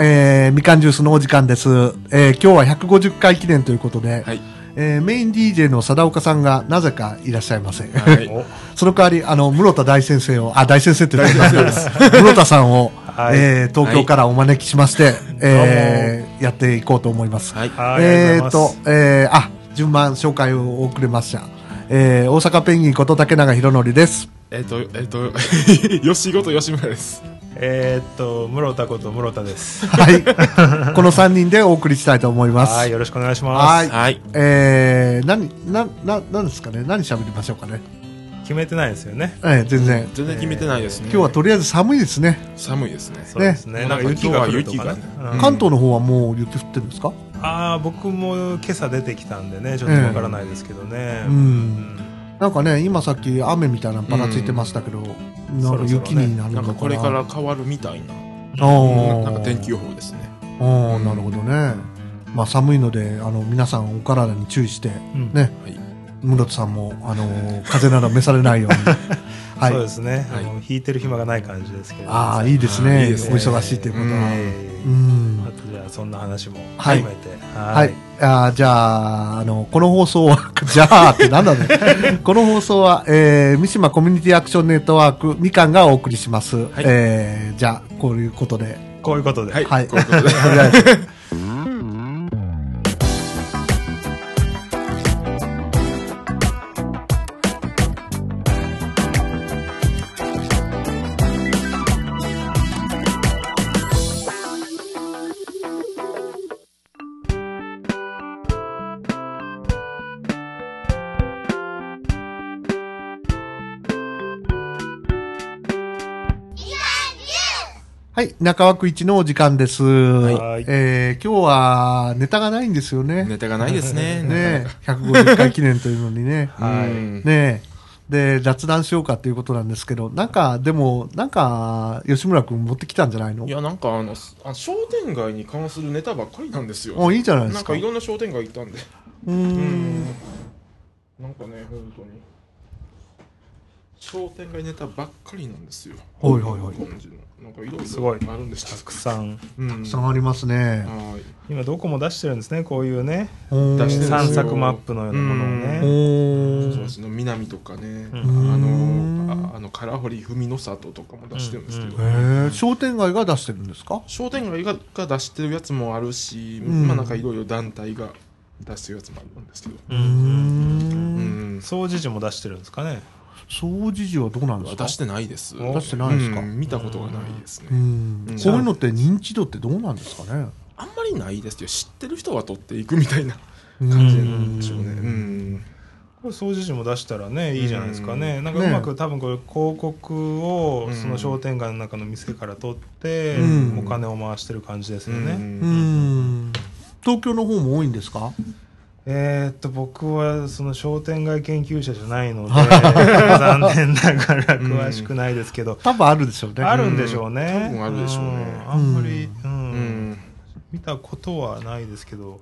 えー、みかんジュースのお時間です。えー、今日は150回記念ということで、はい。えー、メイン DJ の貞岡さんがなぜかいらっしゃいません。はい。その代わり、あの、室田大先生を、あ、大先生って言ってます。室田さんを、はいえー、東京からお招きしまして、えー、やっていこうと思います。はい。はい、えーっとありがとうございます、えー、あ、順番紹介を遅れました。えー、大阪ペンギンこと竹永宏典です。えっと、えっと、吉ごと吉村です。えーっと、室田こと室田です。はい。この3人でお送りしたいと思います。はい、よろしくお願いします。はいはい。えー、何、な、な、なんですかね？何喋りましょうかね？決めてないですよね。えー、全然。全然決めてないですね。今日はとりあえず寒いですね。寒いですね。そうですね。ねなんか雪が降るとかね関東の方はもう雪降ってるんですか？ああ、僕も今朝出てきたんでね、ちょっとわからないですけどね。うんなんかね、今さっき雨みたいなのばらついてましたけど、なんか雪になるのかななんかこれから変わるみたいな。おーなんか天気予報ですね。ああ、なるほどね。まあ寒いので、あの、皆さんお体に注意して、うんね、はい。室津さんも、あのー風邪など召されないように。はい。そうですね。はいあの引いてる暇がない感じですけど。ああ、いいですね。ねお忙しいということは。えーうんあ。とじゃあそんな話もはい含めて。はい。あーじゃあ、あの、この放送は、じゃあってなんだね。この放送は、えー、三島コミュニティアクションネットワーク、みかんがお送りします。えー、じゃあ、こういうことで。こういうことで。はい。はいこういうことで。はい。中枠一のお時間です。はいえー、今日はネタがないんですよね。ネタがないですね。ね150回記念というのにね。はいうんねで、雑談しようかっていうことなんですけど、なんか、でも、なんか、吉村くん持ってきたんじゃないの？いや、なんかあの、あ商店街に関するネタばっかりなんですよ。おいいじゃないですか。なんかいろんな商店街行ったんで。うーん。なんかね、本当に。商店街ネタばっかりなんですよ。はいはいはい感じのなんかいろいろすごいあるんですたくさん。うん。たくさんありますね。はい。今どこも出してるんですね、こういうね。おー出してる散策マップのようなものをおね。ーそうですね、南とかね、うんあうんの、ああの、唐堀文の里とかも出してるんですけど、商店街が出してるんですか？商店街がが出してるやつもあるし、うんまあなんかいろいろ団体が出してるやつもあるんですけど、う。ん、掃除時も出してるんですかね。掃除時はどうなんですか？出してないです。お出してないですか？うん見たことがないですね。うこういうのって認知度ってどうなんですかね？あんまりないですけど、知ってる人は取っていくみたいな感感じなんでしょうね。うん。これ掃除時も出したらねいいじゃないですかね、うんなんかうまく多分これ広告をうん。その商店街の中の店から取ってうん。お金を回してる感じですようね、うん。ん。東京の方も多いんですか？えーっと僕はその商店街研究者じゃないので 残念ながら詳しくないですけど、多分あるでしょうね。あるんでしょうね、多分あるでしょうね。ん。あんまり、うん。うん。見たことはないですけど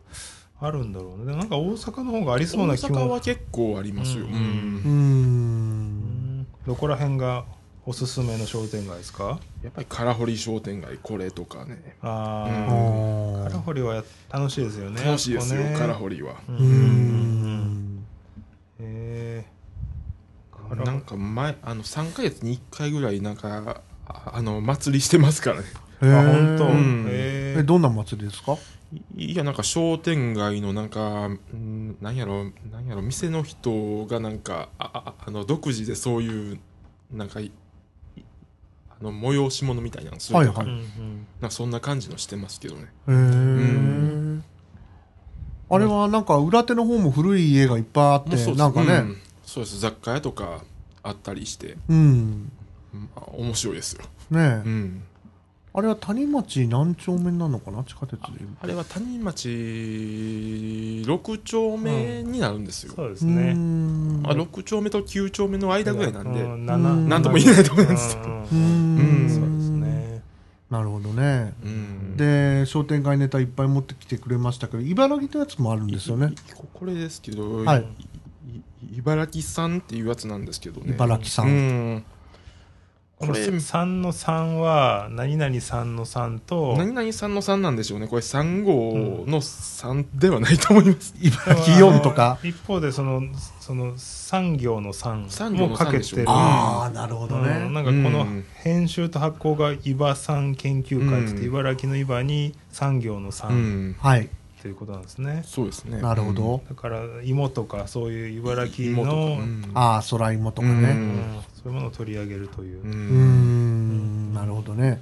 あるんだろうね。でもなんか大阪の方がありそう大な気も。阪は結構ありますよ。うん。うん。うん。どこら辺がおすすめの商店街ですか？やっぱり唐堀商店街これとかねあうんあ、あカラホリはや楽しいですよね。楽しいですよあそこね唐堀はう。うんんへカラなんか前あの3ヶ月に1回ぐらいなんかああの祭りしてますからねえ。あ、本当？うんへえ。えどんな祭りですか？いいやなんか商店街のなんかんなんやろなんやろ店の人がなんかあああの独自でそういうなんかあの催し物みたいなのするとか、はいうんうん。なんかそんな感じのしてますけどね。へえあれはなんか裏手の方も古い家がいっぱいあってそうです。なんかね。うん。そうです。雑貨屋とかあったりして、うん。まあ、面白いですよ、ねえ。うん、あれは谷町何丁目なのかな？地下鉄であれは谷町6丁目になるんですよ、そうですね。ねあ6丁目と9丁目の間ぐらいなんで、うななんとも言えないと思います。うん。うん。ううんんそうですね。なるほどね。うん。で商店街ネタいっぱい持ってきてくれましたけど茨城のやつもあるんですよね。いこれですけど、はい。茨城産っていうやつなんですけどね。茨城産うんこれ3の3は何々さんの3と何々さんの3なんでしょうね。これ3号の3ではないと思います。茨城4とか一方でそのその産業の産3業の3もかけてるああ、なるほどうんね。なんかこのうん編集と発行が茨産研究会って言って、うん茨城の茨に産業のう3ん。はい。ということなんですね、そうですね。なるほど。だから芋とかそういう茨城芋とかの、うんああ、空芋とかうね。うんそういうものを取り上げるという、うん。ん、なるほどね。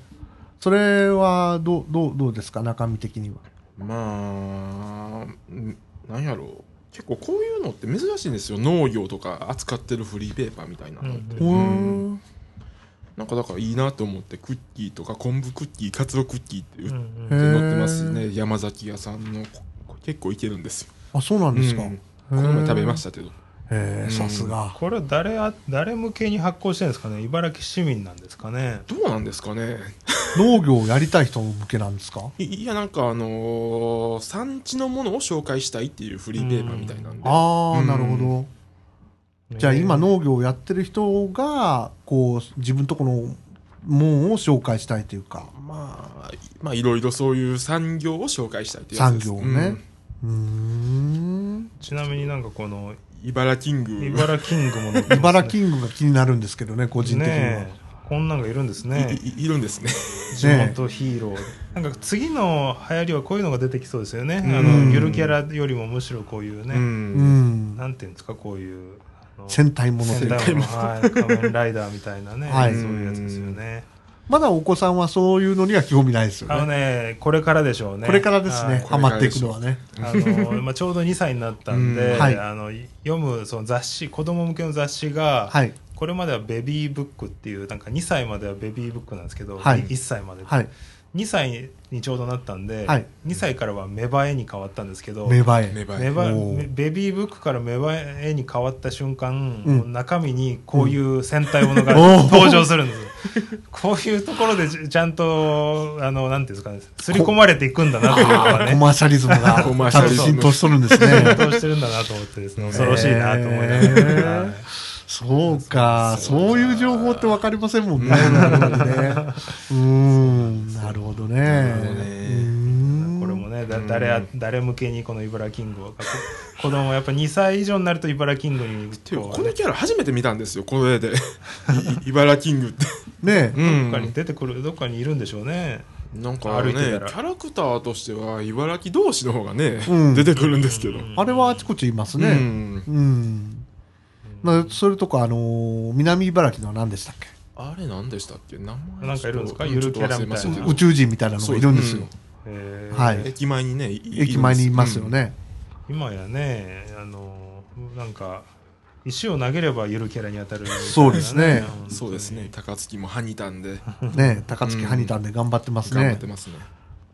それは、どう、どう、どうですか？中身的には。まあ、んなんやろう。結構こういうのって珍しいんですよ。農業とか扱ってるフリーペーパーみたいなのって。うん。なんかだからいいなと思って、クッキーとか昆布クッキー、カツオクッキーって売って載ってますしね。山崎屋さんの結構いけるんですよ。あ、そうなんですか。うんへこの前食べまししたけど。た。へえ、さすが。これは誰あ誰向けに発行してるんですかね？茨城市民なんですかね？どうなんですかね？農業をやりたい人向けなんですか？いいや、なんかあのー産地のものを紹介したいっていうフリーペーパーみたいなんで。ああ、うんなるほど。じゃあ今農業をやってる人が、こう、自分とこのもんを紹介したいというか。まあ、まあ、いろいろそういう産業を紹介したいっていうやつです産業をねうーん。ちなみになんかこのうん茨キング。茨キングもね 茨キングが気になるんですけどね、個人的には。こんなんがいるんですねいるんですね。地元ヒーロー、なんか次の流行りはこういうのが出てきそうですよね、うんあのゆるキャラよりもむしろこういうね、うん。うん。なんていうんですかこういう戦隊ものというか。戦隊ものはい、仮面ライダーみたいなね、はい。そういうやつですよね。まだお子さんはそういうのには興味ないですよあのね。ねこれからでしょうね。これからですね、はいハマっていくのはね。はいあの、まあ、ちょうど2歳になったんで、うん。はい。あの読むその雑誌子供向けの雑誌が、はい。これまではベビーブックっていうなんか2歳まではベビーブックなんですけど、はい。1歳まで、はい。2歳にちょうどなったんで、はい。2歳からは芽生えに変わったんですけど芽生え。芽生え。ベビーブックから芽生えに変わった瞬間、うん。中身にこういう戦隊ものが登場するんですよ。こういうところでちちゃんとあのなんていうんですかね刷り込まれていくんだなというのがコねマーシャリズムが、コマーちゃんとシャリズム。浸透しとるんですね。浸透してるんだなと思ってですね恐ろしいなと思いながら、へー。はいそうか、そういう情報って分かりませんもんね。なるほどね。うーん、なるほどね。これもね誰あ誰向けにこの茨キングをこ子供やっぱ2歳以上になると茨キングにねこのキャラ初めて見たんですよ、これで。い茨キングって。ねうどっかにん。出てくるどっかにいるんでしょうねなんかね、キャラクターとしては茨城同士の方がね、うん出てくるんですけど。あれはあちこちいますね。うんうん。まあ、それとか、あのー南茨城のは何でしたっけ？あれ何でしたっけ？名前。なんかいるんですか？ゆるキャラみたいな。宇宙人みたいなのがいるんですよ。えーはい。駅前にね、い駅前にいますよ。ね。今やねあのなんか石を投げればゆるキャラに当たるみたいなそうですね。そうですね、高槻もハニタンで。ね高槻ハニタンで頑張ってますね。頑張って。ますね。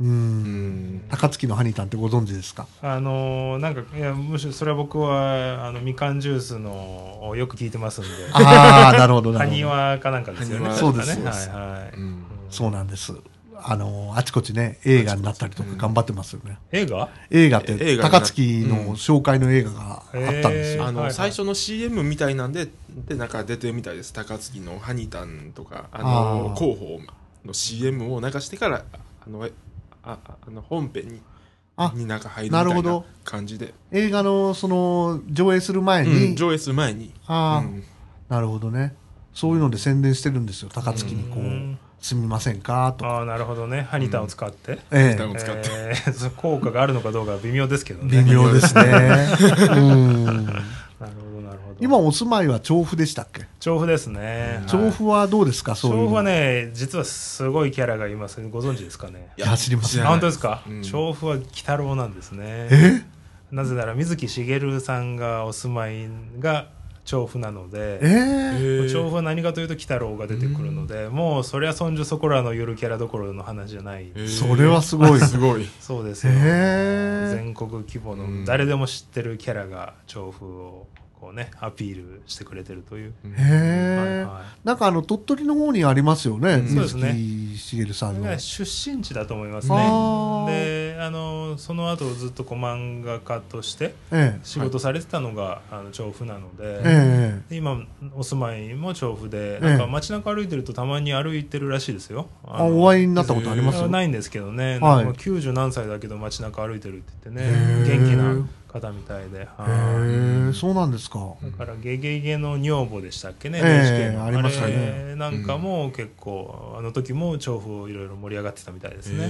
う。うん。ん。高槻のハニタンってご存知ですか？あのなんかいやむしろそれは僕はあのみかんジュースのをよく聞いてますんで。ああ、なるほど、なるほど。埴輪かなんかですよね。そうですねはいはい、うん。そうなんです。あのーあちこちね、映画になったりとか頑張ってますよね。映画？映画って、高槻の紹介の映画があったんですよ。あの最初の CM みたいなんででなんか出てるみたいです。高槻のハニタンとかああのー広報の CM を流してからあのえあああの本編にあになんか入るみたなないるほど。感じで、映画の、その、上映する前うに、ん上映する前に、ああ、うん。なるほどね。そういうので宣伝してるんですよ。高槻にこう、うん。住みませんか？と。か。ああなるほどね。ハニタンを使って、えタンを使って。えー効果があるのかどうかは微妙ですけどね。微妙ですね。うん。今お住まいは調布でしたっけ？調布ですね。調布はどうですか？そういうの。調布はね実はすごいキャラがいますご存知ですかね？いや知りません本当ですか、うん。調布は鬼太郎なんですね。え？なぜなら水木しげるさんがお住まいが調布なので。えー。調布は何かというと鬼太郎が出てくるので、もうそりゃそんじょそこらのゆるキャラどころの話じゃない、へー。それはすごい。すごい。そうですよ、へー。全国規模うん。の誰でも知ってるキャラが調布をこうねアピールしてくれてるという、うんへえ、はい。はなんかあの鳥取の方にありますよね、うん。そうですね。水木しげるさんの。い、出身地だと思いますあねー。であのその後ずっとこう漫画家としてええ。仕事されてたのが、あの調布なので、えで今お住まいも調布でええ。なんか街中歩いてるとたまに歩いてるらしいですよ。あのお会いになったことあります？あないんですけどね、はい。なんか90何歳だけど街中歩いてるって言ってね。元気な方みたいで、へはい。えそうなんですか。だから「ゲゲゲの女房」でしたっけね、ありましたね。れなんかも結構、あの時も調布いろいろ盛り上がってたみたいですね、へへ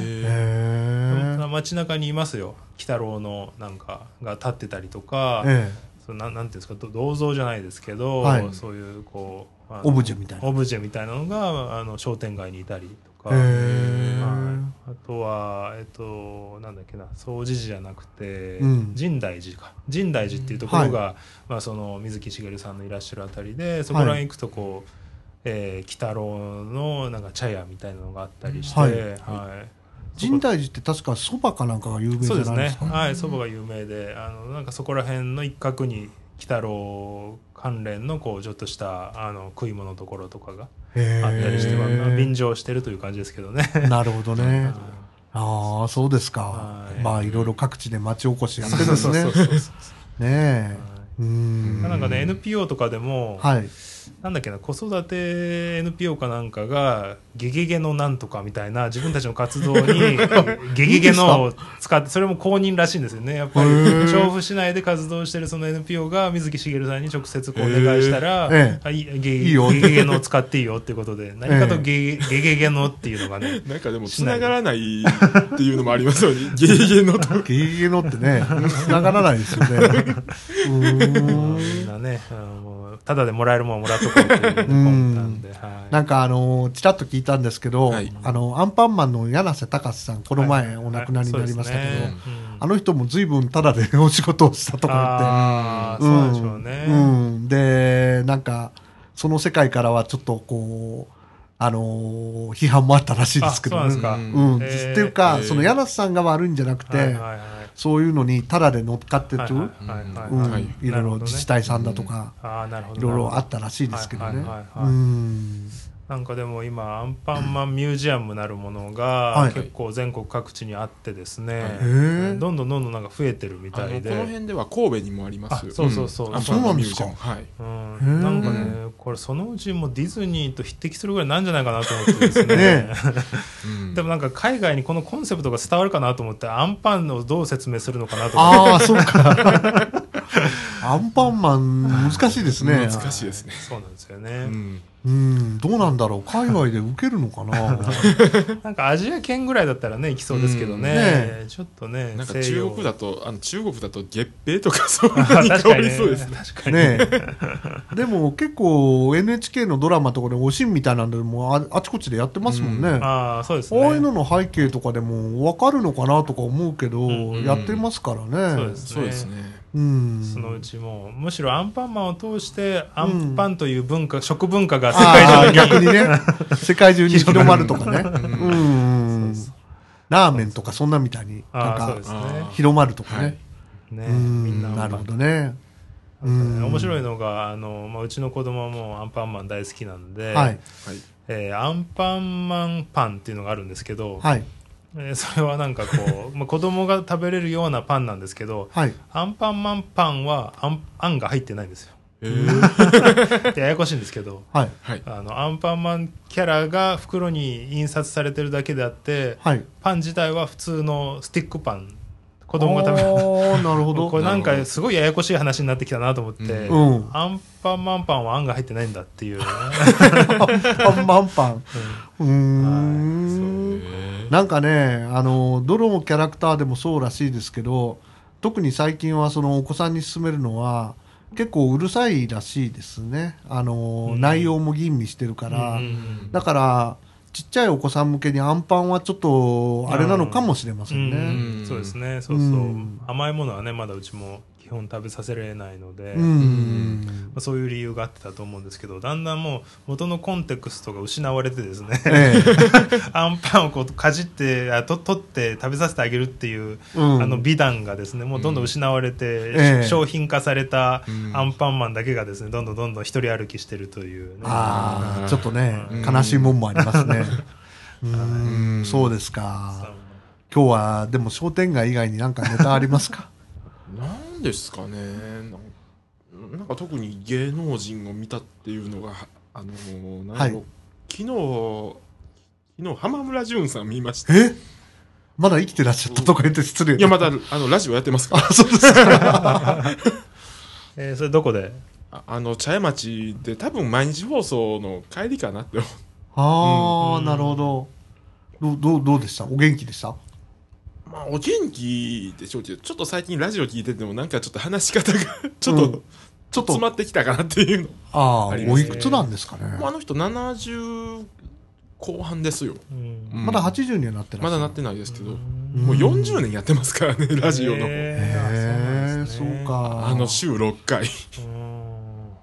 え街中にいますよ。鬼太郎のなんかが立ってたりとか、えそのなんなんていうんですかど銅像じゃないですけど、はい。そういうこうオブジェみたいな。オブジェみたいなのがあの商店街にいたりとか、はい。え。あとはえっとなんだっけな。総持寺じゃなくて、うん。深大寺か。深大寺っていうところが、まあ、その水木しげるさんのいらっしゃるあたりでそこら辺行くとこう、えー鬼太郎のなんか茶屋みたいなのがあったりして、はい。はい。深大寺って確かそばかなんかが有名じゃないですか？はいそばが有名であのなんかそこら辺の一角に鬼太郎関連のこうちょっとしたあの食い物のところとかがへあったりして、まあえ。便乗してるという感じですけどね。なるほどね。ああ、そうですかはい。まあ、いろいろ各地で町おこしやってるんですね。そうそうそうそうねえ。うーん。なんかね NPO とかでも、はい。なんだっけな子育て NPO かなんかが「ゲゲゲのなんとか」みたいな自分たちの活動に「ゲゲゲの」を使ってそれも公認らしいんですよねやっぱり調布市内で活動してるその NPO が水木しげるさんに直接こうお願いしたら「ええあいいゲいいよゲゲゲのを使っていいよ」っていうことで 何かとゲゲゲゲゲのっていうのがね なんかでも繋がらないっていうのもありますよね。ゲーゲーのと。ゲーゲーのってね、繋がらないですよね。うーん。みんなねあのただでもらえるもんはもらっとこうっていうねうんで、はい。なんかあの、ちらっと聞いたんですけど、はい。あの、アンパンマンの柳瀬隆さん、この前お亡くなりになりましたけど、はいそうですねあの人も随分タダでお仕事をしたとかああ、言って。そうなんでしょうね。うん。うん。で、なんか、その世界からはちょっとこう、あのー批判もあったらしいですけどあそうなんですか。うん。うん。へー。っていうか、へーその柳瀬さんが悪いんじゃなくて、はいはいはいそういうのにタダで乗っかってる、はいろいろ自治体さんだとか、いろいろあったらしいですけどね。うん。なんかでも今アンパンマンミュージアムなるものはい。が結構全国各地にあってですね、はい。どんどんどんどんなんか増えてるみたいで。の辺では神戸にもあります。あそうそうそう。ん。アンパンマンあそうなんですか。ミュージアム。はい。うん、なんかねこれそのうちもうディズニーと匹敵するぐらいなんじゃないかなと思ってですね。ねうん でもなんか海外にこのコンセプトが伝わるかなと思ってアンパンをどう説明するのかなとか。ああ、そうか。アンパンマン、難しいですね。難しいですね。そうなんですよね、うんうん、どうなんだろう。海外で受けるのかな なんかアジア圏ぐらいだったらね行きそうですけどね,、うんねちょっとねなんか中国だと、あの中国だと月餅とかそういうあのに 変わりそうですね。確かにねえ。でも結構 NHK のドラマとかでおしんみたいなんでもああちこちでやってますもんね。うんああそうですねああいうのの背景とかでも分かるのかなとか思うけど、うんやってますからね。そうですそうですね。うん。そのうちもむしろアンパンマンを通してアンパンという文化、食文化が世界中に逆にね、世界中に広まるとかね。うんうん。ラーメンとかそんなみたいに、なんか広まるとかはねい。ねうんみんななるほどね。ね面白いの。のがあの、まあ、うちの子供はもうアンパンマン大好きなんで、はい。はい。えーアンパンマンパンっていうのがあるんですけど、はい。えー それはなんかこう、まあ、子供が食べれるようなパンなんですけどはい。アンパンマンパンはあんあんが入ってないんですよえーで ややこしいんですけどはい。はい。あのアンパンマンキャラが袋に印刷されてるだけであってはい。パン自体は普通のスティックパン子供が食べるああ、なるほど。これなんかすごいややこしい話になってきたなと思って、うんうんアンパンマンパンはあんが入ってないんだっていう、パンマンパン。うーはいん。なんかね、あの、どのキャラクターでもそうらしいですけど、特に最近はそのお子さんに勧めるのは、結構うるさいらしいですね。あの、うん内容も吟味してるから。うんだから、ちっちゃいお子さん向けにアンパンはちょっと、あれなのかもしれませんね。うん。そうですね。そうそう、うん。甘いものはねまだうちも基本食べさせられないので、うまん。あそういう理由があってたと思うんですけどだんだんもう元のコンテクストが失われてですねえアンパンをこうかじってあと取って食べさせてあげるっていう、うん。あの美談がですねもうどんどん失われて、ええ。商品化されたうん。アンパンマンだけがですねどんどんどんどん一人歩きしてるというね。ああ、ちょっとねうん、悲しいもんもありますね。う うんん、そうですか。今日は、でも商店街以外になんかネタありますか？な んですかね。なんなんか特に芸能人を見たっていうのがあのーなんはい。昨日昨日浜村淳さん見ました。え？まだ生きてらっしゃったとか言って失礼いやまだあのラジオやってますから。あ、そうですか。えーそれどこで？ああの茶屋町で多分毎日放送の帰りかなってああ、うん。なるほど。どう、どう、どうでした？お元気でした？まあお元気でしょうけどちょっと最近ラジオ聞いててもなんかちょっと話し方がちょっと、うんちょっと。詰まってきたかなっていうの。ああ、ありますね。おいくつなんですかね。もうあの人70後半ですよ、うん。うん。まだ80にはなってらっしゃるまだなってないですけど、うん。もう40年やってますからねラジオの、へえ、そうか。あの週6回うん。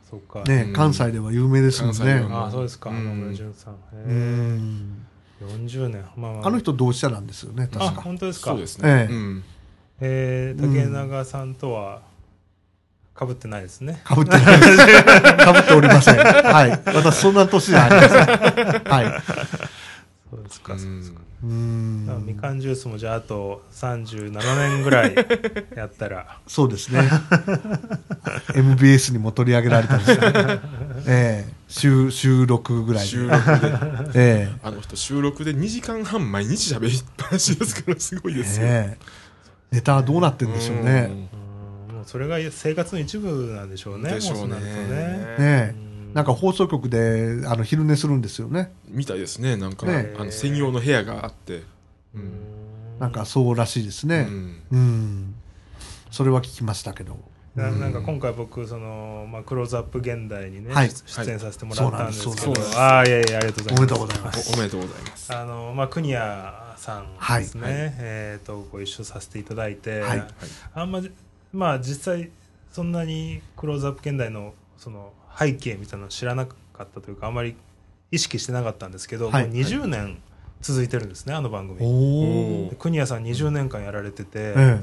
そうか。ねう、ん関西では有名ですもんね。ああそうですか。うん。野村淳さん。うへん。え40年まあまあの人同志社なんですよね、あ確か。本当ですか？そうですね、ええうんえー竹永さんとはかぶってないですねかぶってないです。かぶっておりません。はい。私、そんな年じゃありません。はい。そうですか、うん。そうですか。うーん。みかんジュースもじゃああと37年ぐらいやったら。そうですね。MBS にも取り上げられたんですよ。ね。ええ。週、収録ぐらいで。収録で。えあの人収録で2時間半毎日喋りっぱなしですからすごいえですよ、ええ。ネタはどうなってるんでしょうね。うん。もうそれが生活の一部なんでしょうね。でしょうね。もそうなるとね。ねなんか放送局であの昼寝するんですよね。みたいですね。なんか、ね。あの専用の部屋があって、ううんんなんかそうらしいですうね。ん。うん。それは聞きましたけど。ななんか今回僕その、まあ、クローズアップ現代にね、はい。出出演させてもらったんですけど、そうなんです。そうああいやいやありがとうございます。おめでとうございます。おおめでとうございます。あのまあ国谷さんですね、はい。えー、とご一緒させていただいて、はい。あんまじまあ実際そんなにクローズアップ現代のその背景みたいなの知らなかったというかあんまり意識してなかったんですけど、はい。もう20年続いてるんですねあの番組。国谷さん20年間やられてて、え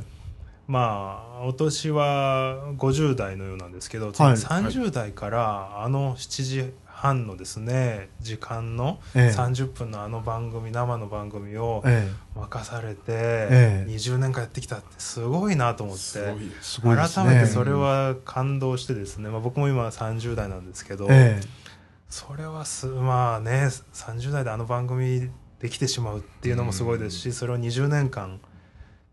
まあお年は50代のようなんですけど、はい。30代からあの7時半のですね。時間のええ。30分のあの番組生の番組をええ。任されてええ。20年間やってきたってすごいなと思ってね。改めてそれは感動してですね、まあ、僕も今30代なんですけど、えそれはすまあね30代であの番組できてしまうっていうのもすごいですし、それを20年間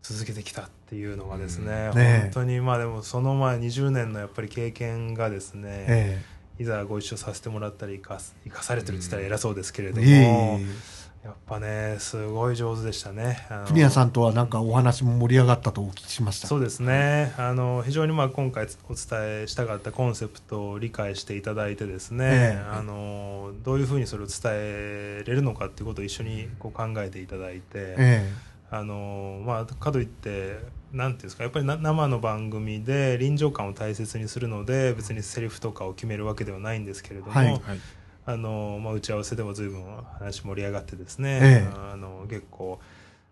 続けてきたっていうのがですね,、うん。ねえ。本当にまあでもその前20年のやっぱり経験がですね、ええいざご一緒させてもらったり生かす生かされてるって言ったら偉そうですけれどえも、やっぱねすごい上手でしたね。国谷さんとはなんかお話も盛り上がったとお聞きしました。そうですねあの非常にまあ今回お伝えしたかったコンセプトを理解していただいてですね、ええあのどういうふうにそれを伝えれるのかっていうことを一緒にこう考えていただいて、えあのまあ、かといってなんていうんですかやっぱりな生の番組で臨場感を大切にするので別にセリフとかを決めるわけではないんですけれども、はいはい。あのまあ、打ち合わせでも随分話盛り上がってですね、ええ。あの結構、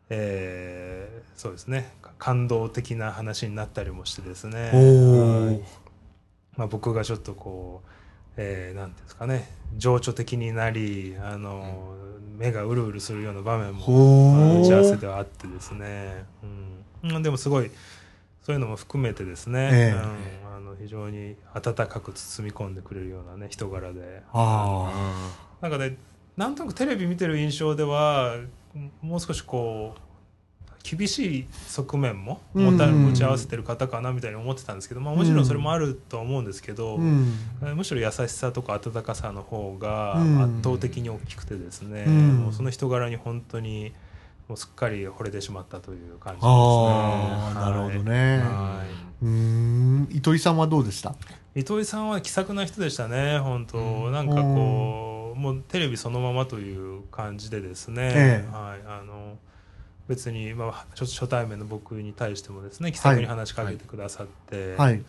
えーそうですねか感動的な話になったりもしてですね。まあ、僕がちょっとこう、えーなんていうんですかね情緒的になりあの、目がうるうるするような場面も打ち合わせう。ではあってですね、うんうん、でもすごいそういうのも含めてですね、ええ。うん、あの非常に温かく包み込んでくれるようなね人柄で。ああ。なんかねなんとなくテレビ見てる印象ではもう少しこう厳しい側面も持たうん持ち合わせてる方かなみたいに思ってたんですけど、まあ、もちろんそれもあるとは思うんですけど、あ。うん。えーむしろ優しさとか温かさの方がうん。圧倒的に大きくてですね、うん。もうその人柄に本当にもうすっかり惚れてしまったという感じですね。ああ、なるほどね。はうーん。糸井さんはどうでした？い糸井さんは気さくな人でしたね本当、うん。なんかこうもうテレビそのままという感じでですね、ええ。はい。あの別に、まあ、初初対面の僕に対してもですね気さくに話しかけてくださって、はい。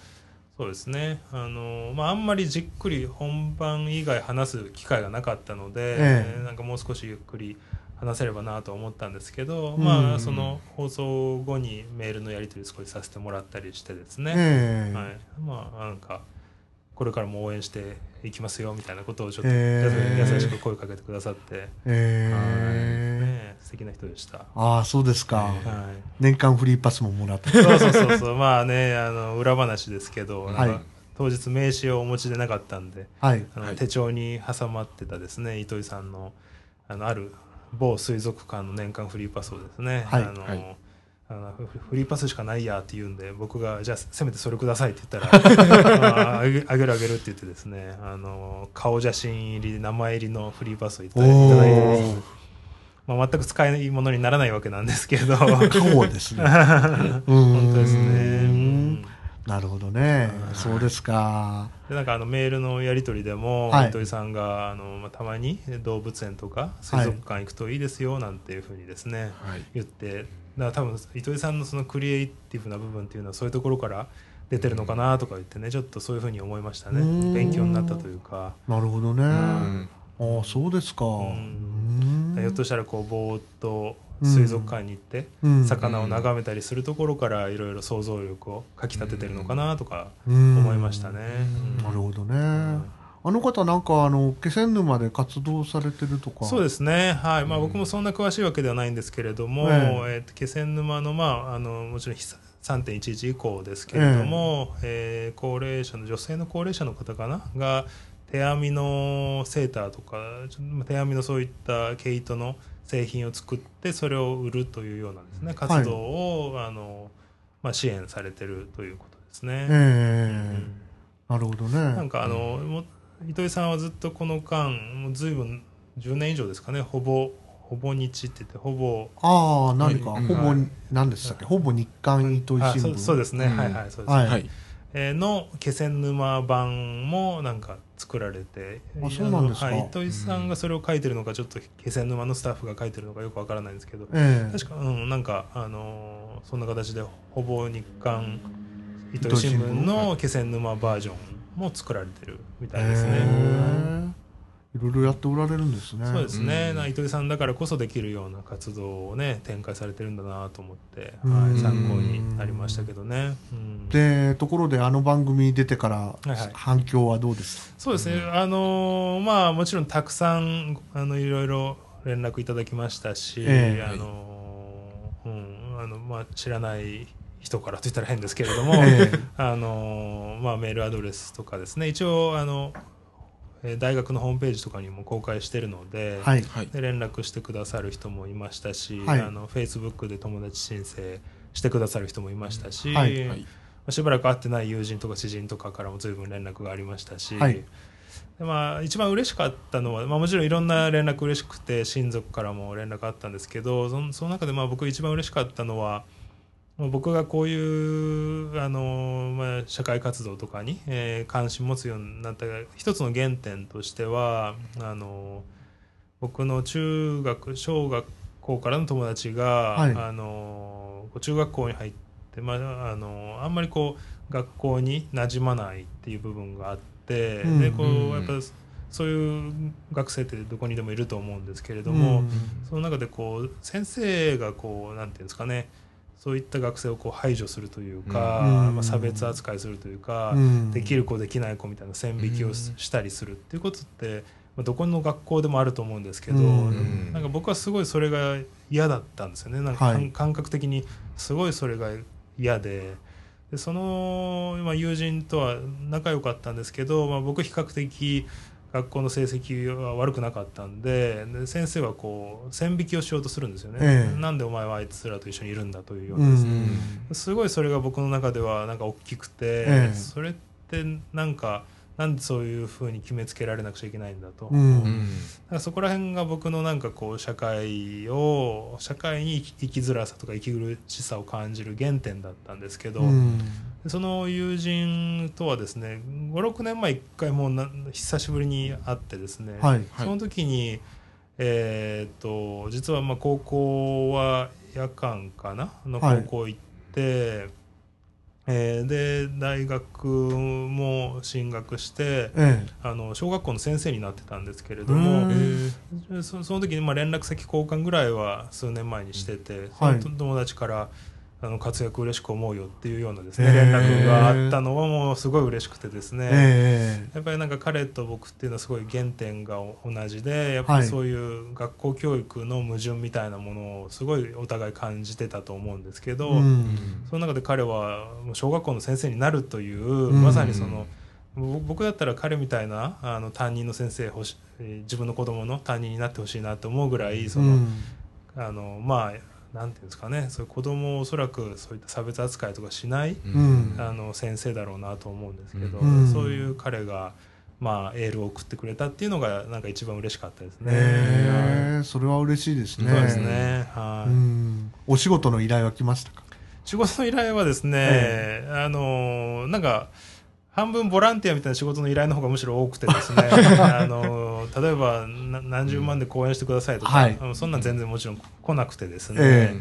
そうですね。あの、まあ、あんまりじっくり本番以外話す機会がなかったので、ええ。なんかもう少しゆっくり話せればなと思ったんですけど、うん。まあその放送後にメールのやり取り少しさせてもらったりしてですね、ええ。はい、まあなんかこれからも応援していきますよみたいなことをちょっと優しく声かけてくださって、えはい。えね、素敵な人でした。ああ、そうですか。はい。年間フリーパスももらって。そうそうそうそう。まあねあの裏話ですけど、はい。なんか当日名刺をお持ちでなかったんではい。あの、はい。手帳に挟まってたですね糸井さんのあのある某水族館の年間フリーパスをですね、はいあのはい。あのフフリーパスしかないやって言うんで僕がじゃあせめてそれくださいって言ったら ああげるあげるって言ってですねあの顔写真入り名前入りのフリーパスをいただいてまあ、全く使えないものにならないわけなんですけど。顔ですね。本当ですね。うんなるほどね。は。い。そうですか。でなんかあのメールのやり取りでも、はい。糸井さんがあの、まあ、たまに動物園とか水族館行くといいですよなんていうふうにですね、はい。言って。だから多分糸井さんのそのクリエイティブな部分っていうのはそういうところから出てるのかなとか言ってねちょっとそういうふうに思いましたね。勉強になったというか、なるほどね。うん。ああ、そうですか。うん。ひょっとしたらこうぼーっと水族館に行って、うん。魚を眺めたりするところからいろいろ想像力をかきたててるのかなとかうん。思いましたね。うん。なるほどね。あの方なんかあの気仙沼で活動されてるとか。そうす。ですね、はい。まあ、うん。僕もそんな詳しいわけではないんですけれども、ええ。ーと気仙沼の,、まあ、あのもちろん3.11以降ですけれども、えー高齢者の女性の高齢者の方かな？が手編みのセーターとか手編みのそういった毛糸の製品を作ってそれを売るというようなですね。活動を、あのまあ、支援されてるということですね。ええなるほどね。なんかあの、も糸井さんはずっとこの間もう随分10年以上ですかね。ほぼほぼ日って言ってほぼああ、何か、はいほぼはい、何でしたっけ、ほぼ日刊糸井あ新聞。そうそうですね、うんはいはいそうです、はい。はい。えーの気仙沼版もなんか作られてあそうなんですか。はい、糸井さんがそれを書いてるのかちょっと気仙沼のスタッフが書いてるのかよくわからないんですけどええ。確か、うん、なんか、あのーそんな形でほぼ日刊糸井新聞の気仙沼バージョンも作られてるみたいですね。いろいろやっておられるんですね。そうですね、うん。な糸井さんだからこそできるような活動をね展開されてるんだなと思って、うん。はい、参考になりましたけどね、うん。で、ところであの番組出てからいはい。反響はどうですそうですね、あのーまあもちろんたくさんあのいろいろ連絡いただきましたし、ええ。あのーうんあのまあ、知らない人からと言ったら変ですけれども、ええ。あのーまあ、メールアドレスとかですね。一応あの、えー大学のホームページとかにも公開してるので、はい。はい。で連絡してくださる人もいましたし、はい。あの Facebook で友達申請してくださる人もいましたし、はい。しばらく会ってない友人とか知人とかからも随分連絡がありましたし、はい。でまあ、一番嬉しかったのは、まあ、もちろんいろんな連絡嬉しくて親族からも連絡あったんですけどそのその中でまあ僕一番嬉しかったのは僕がこういうあの、まあ、社会活動とかに、えー関心持つようになった一つの原点としてはあの僕の中学小学校からの友達が、はい。あの中学校に入って、まあ、あのあんまりこう学校に馴染まないっていう部分があって、うんでこううん。やっぱそういう学生ってどこにでもいると思うんですけれども、うん。その中でこう先生がこうなんていうんですかねそういった学生をこう排除するというか、うん。まあ、差別扱いするというか、うん。できる子できない子みたいな線引きをししたりするっていうことって、まあ、どこの学校でもあると思うんですけど、うん。なんか僕はすごいそれが嫌だったんですよね。なんか感覚的にすごいそれが嫌で。でその、まあ、友人とは仲良かったんですけど、まあ、僕比較的学校の成績は悪くなかったんでで先生はこう線引きをしようとするんですよね、ええ。なんでお前はあいつらと一緒にいるんだというよううなですね、ん。すごいそれが僕の中ではなんか大きくて、ええ。それってなんかなんでそういうふうに決めつけられなくちゃいけないんだと、うん。だからそこら辺が僕のなんかこう社会を社会に生きづらさとか生き苦しさを感じる原点だったんですけど、うん。でその友人とはですね56年前1回もうな久しぶりに会ってですね、はい。その時に、えーっと実はまあ高校は夜間かなのはい。高校行って、えーで大学も進学してえあの小学校の先生になってたんですけれどうもそその時にまあ連絡先交換ぐらいは数年前にしてて、はい。友達からあの活躍嬉しく思うよっていうようなですね連絡があったのはもうすごい嬉しくてですえね、えやっぱりなんか彼と僕っていうのはすごい原点が同じでやっぱはいりそういう学校教育の矛盾みたいなものをすごいお互い感じてたと思うんですけど、えうん。その中で彼は小学校の先生になるという、ん。まさにそのぼ僕だったら彼みたいなあの担任の先生欲しえー自分の子供の担任になってほしいなと思うぐらいその、うん。あのまあなんていうんですかねそういう子供をおそらくそういった差別扱いとかしない、うん。あの先生だろうなと思うんですけど、うん。そういう彼が、まあ、エールを送ってくれたっていうのがなんか一番嬉しかったですね。ええそれは嬉しいですね。そうですね、はい。うん。お仕事の依頼は来ましたか？仕事の依頼はですね、え。あのなんか半分ボランティアみたいな仕事の依頼の方がむしろ多くてですね。あの例えばな何十万で講演してくださいとか、はい。あのそんなん全然もちろん来なくてですね、え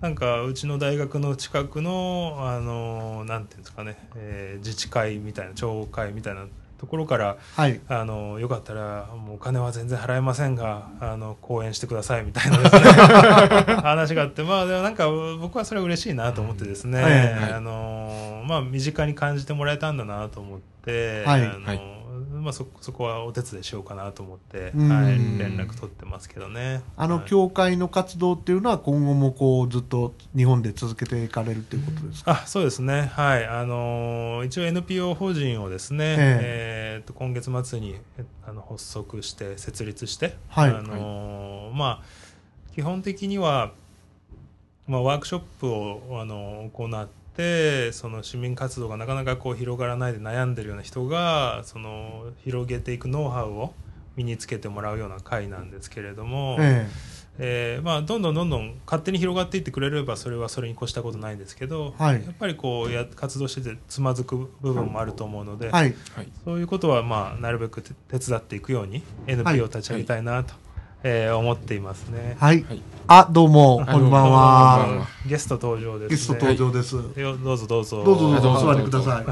なんかうちの大学の近くのあのなんていうんですかね、えー自治会みたいな町会みたいなところからはい。あのよかったらもうお金は全然払えませんがあの講演してくださいみたいなね。話があってまあでもなんか僕はそれは嬉しいなと思ってですね、身近に感じてもらえたんだなと思って、はい。あのはいまあ、そそこはお手伝いしようかなと思って、うん。はい、連絡取ってますけどね。あのはい。教会の活動っていうのは今後もこうずっと日本で続けていかれるっていうことですか？あそうですね、はい。あのー一応 NPO 法人をですね、ええ。ーと今月末にえあの発足して設立して、はい。あのーまあ、基本的には、まあ、ワークショップをあの行ってその市民活動がなかなかこう広がらないで悩んでるような人がその広げていくノウハウを身につけてもらうような会なんですけれども。ええ。ーまあ、どんどんどんどん勝手に広がっていってくれればそれはそれに越したことないんですけど、はい。やっぱりこうや活動しててつまずく部分もあると思うので、えはい。はい。そういうことはまあなるべくて手伝っていくようにはい。NPO を立ち上げたいなと、えー思っていますね。はい。はい。あどうもあこんばんは。はゲスト登場ですね。ゲスト登場です。よどうぞどうぞ。どうぞどうぞおどうぞ。座りください。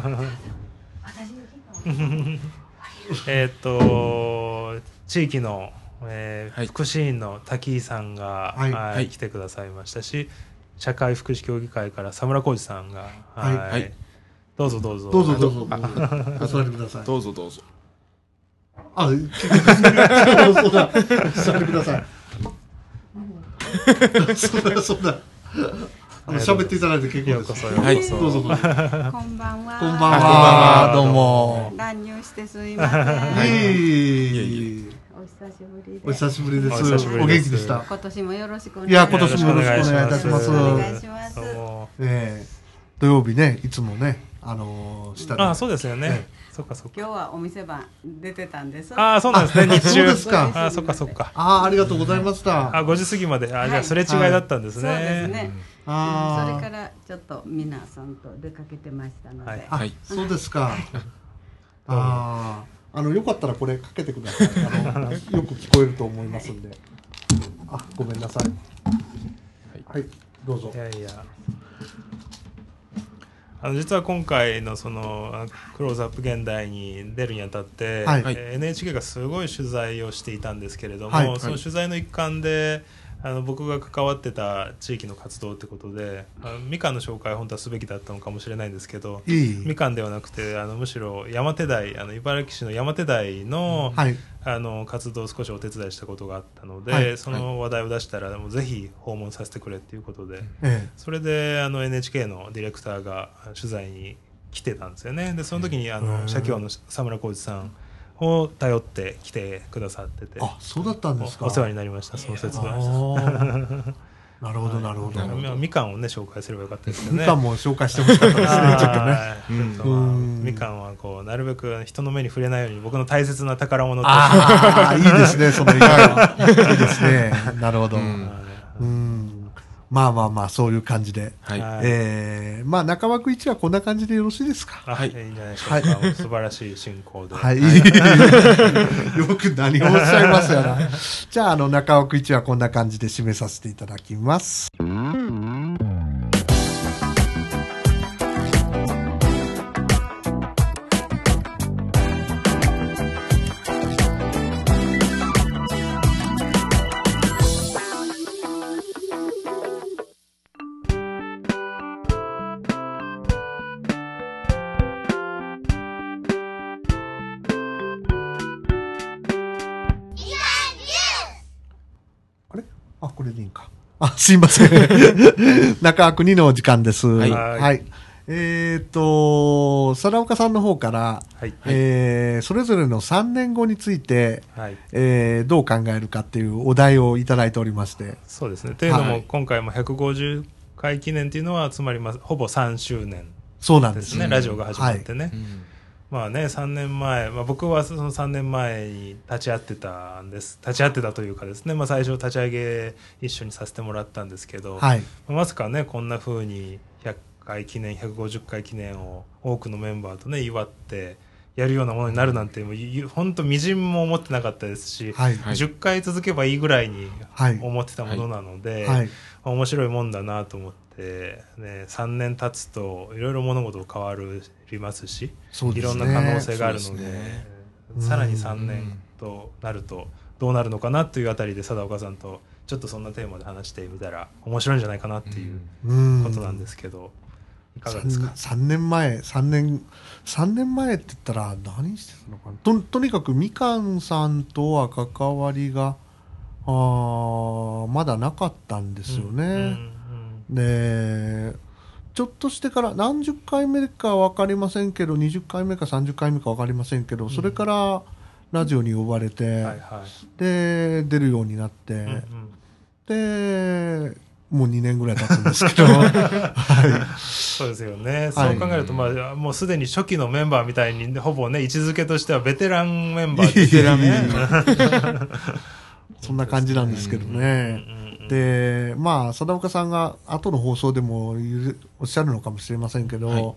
えーっと地域の、えーはい。福祉員の滝井さんが、はい。来てくださいましたし社会福祉協議会から佐村浩二さんが、はい。はい。どうぞどうぞ。どうぞお座りください。どうぞどうぞあ、そうだ。座ってください。そうだ、そうだ。あの、喋っていただいて結構です。はいどうぞどうぞ。こんばんは。こんばんあは。どうも。乱入してすいません。お久しぶりで。お久しぶりです。お久しぶりおです元気でした？今年もよろしくお願いいや、します。今年もよろしくお願いいたします。お願いしますええ土曜日ね、いつもね、あのー、下で。あそうですよね、えそっかそっか今日はお店番出てたんです。あそうなんですねあ日中そうですかあそっかそっかああ、ありがとうございました。あ5時過ぎまであじゃはいあそれ違いだったんですそうね、ですね。あーそれからちょっと皆さんと出かけてましたので。はいあ、はいそうですか。ああ、あの、よかったらこれかけてください。あの、よく聞こえると思いますんで。あ、ごめんなさい。はい、どうぞい。やいやあの実は今回のそのあクローズアップ現代に出るにあたって、はい。えー NHK がすごい取材をしていたんですけれども、はい。その取材の一環であの僕が関わってた地域の活動ってことであのみかんの紹介本当はすべきだったのかもしれないんですけどみかんではなくてあのむしろ山手台あの茨城市の山手台の,、はい。あの活動を少しお手伝いしたことがあったので、はい。その話題を出したらもうぜひ訪問させてくれっていうことで。えそれであの NHK のディレクターが取材に来てたんですよね。でその時にあへのー社協の佐村浩二さんを頼って来てくださっててえあ、そうだったんですか。おお世話になりましたその説あ明ー なるほど、なるほど。みみかんをね紹介すればよかったですねみかんも紹介してほしかったですね、ちょっとね。みかんはこうなるべく人の目に触れないように僕の大切な宝物としてああ、いいですね、その言い方。いいですね。なるほど。ううんん。まあまあまあ、そういう感じで。はい。はいえー、まあ、中枠1はこんな感じでよろしいですか？あ、はいい、いんじゃないでしょうか。もう素晴らしい進行で。はい。よく何をおっしゃいますよな。じゃあ、あの、中枠1はこんな感じで締めさせていただきます。ああ、すいません。中枠2のお時間です。はいはい。えっ、と、貞岡さんの方から、はい。えーそれぞれの3年後について、はい。えーどう考えるかっていうお題をいただいておりまして。そうですね。というのも、はい今回も150回記念っていうのは、つまり、まあ、ほぼ3周年そうなんですね。うんラジオが始まってね。うんまあね、3年前、まあ、僕はその3年前に立ち会ってたんです。立ち会ってたというかですね、まあ、最初立ち上げ一緒にさせてもらったんですけど、はい。まさかね、こんな風に100回記念、150回記念を多くのメンバーとね、祝ってやるようなものになるなんて、もうゆ本当みじんも思ってなかったですし、はい。はい10回続けばいいぐらいにはい思ってたものなので、はい。面白いもんだなと思って、ね、3年経つといろいろ物事変わりますし。いろんな可能性があるのでね。さらにうん3年となるとどうなるのかなというあたりで貞岡さんとちょっとそんなテーマで話してみたら面白いんじゃないかなっていううん。ことなんですけど、いかがですか？3, 年前、3年、三年前って言ったら何してたのかな？と、とにかくみかんさんとは関わりが、あーまだなかったんですよね。うんうんで、ちょっとしてから何十回目か分かりませんけど、20回目か30回目か分かりませんけど、それからラジオに呼ばれて、はいはい。で、出るようになって、うんうん。で、もう2年ぐらい経つんですけど、はそうですよね、そう考えると、まあ、もうすでに初期のメンバーみたいに、ほぼね、位置づけとしてはベテランメンバーですよね。い、そんな感じなんですけどね。うんうんで、まあ、貞岡さんが後の放送でもおっしゃるのかもしれませんけど、はい。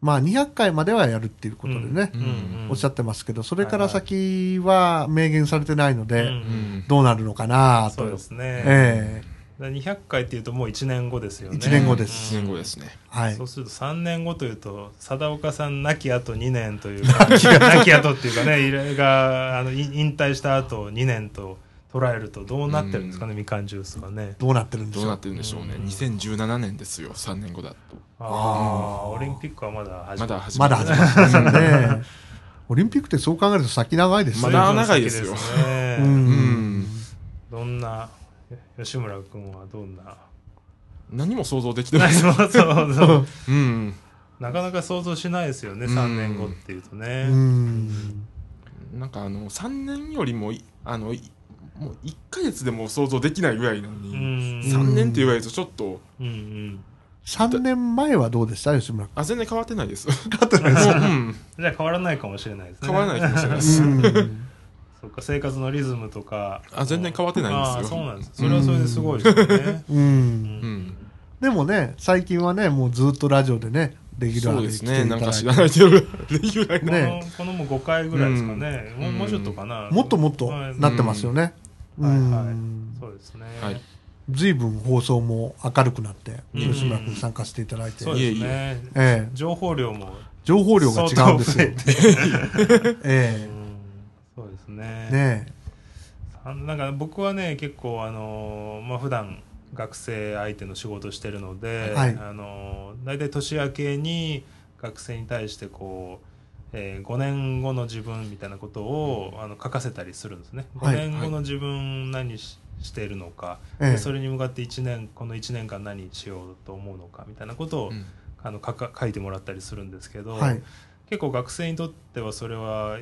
まあ、200回まではやるっていうことでね、うんうんおっしゃってますけど、それから先は明言されてないので、うんうん。どうなるのかなと。そうですね、えだから200回っていうともう1年後ですよね。1年後です。1年後ですね。えはい。そう。すると3年後というと貞岡さん亡きあと2年というか亡きあとっていうかねいろいろがあの引引退した後2年と捉えるとどうなってるんですかね、みかんジュースはねどうなってるんでしょうどうなってるんでしょうね。うん2017年ですよ、3年後だと。ああオリンピックはまだ始ままだ始まだ始まってませんね。オリンピックってそう考えると先長いですね。まだ長いですよねうんうん。どんな吉村君はどんな？何も想像できてない。そうそうそううん。なかなか想像しないですよね、うん3年後っていうとね。うん。なんかあの、3年よりもい、あの、いもう1ヶ月でも想像できないぐらいなのうに、ん3年って言われるとちょっと、うんうん3年前はどうでした？吉村君。あ、全然変わってないです。変わってないです。じゃあ変わらないかもしれないですね。変わらないかもしれないです。うんそっか生活のリズムとか。あ全然変わってないんですよああそうなんです。それはそれですごいですよね。うんううん。でもね、最近はね、もうずっとラジオでね、レギュラそうーで来ていですね。なんただいて。か知らないけど、レギュラー。ねのこのもう5回ぐらいですかね。もううんもうちょっとかな。もっともっとはいなってますよね。はいはい。うんそうですね。はい。ずいぶん放送も明るくなって、うん。吉村君参加していただいて、そうですね。ええ。情報量も。情報量が違うんですよ。えて。えうん。そうですえね。ねあなんか僕はね結構あのまあ普段学生相手の仕事してるので、はい。あの大体年明けに学生に対してこう、えー5年後の自分みたいなことを、あの書かせたりするんですね。5はい年後の自分何ししているのか、ええ。でそれに向かって1年この1年間何しようと思うのかみたいなことを、うん。あの書か書いてもらったりするんですけど、はい。結構学生にとってはそれは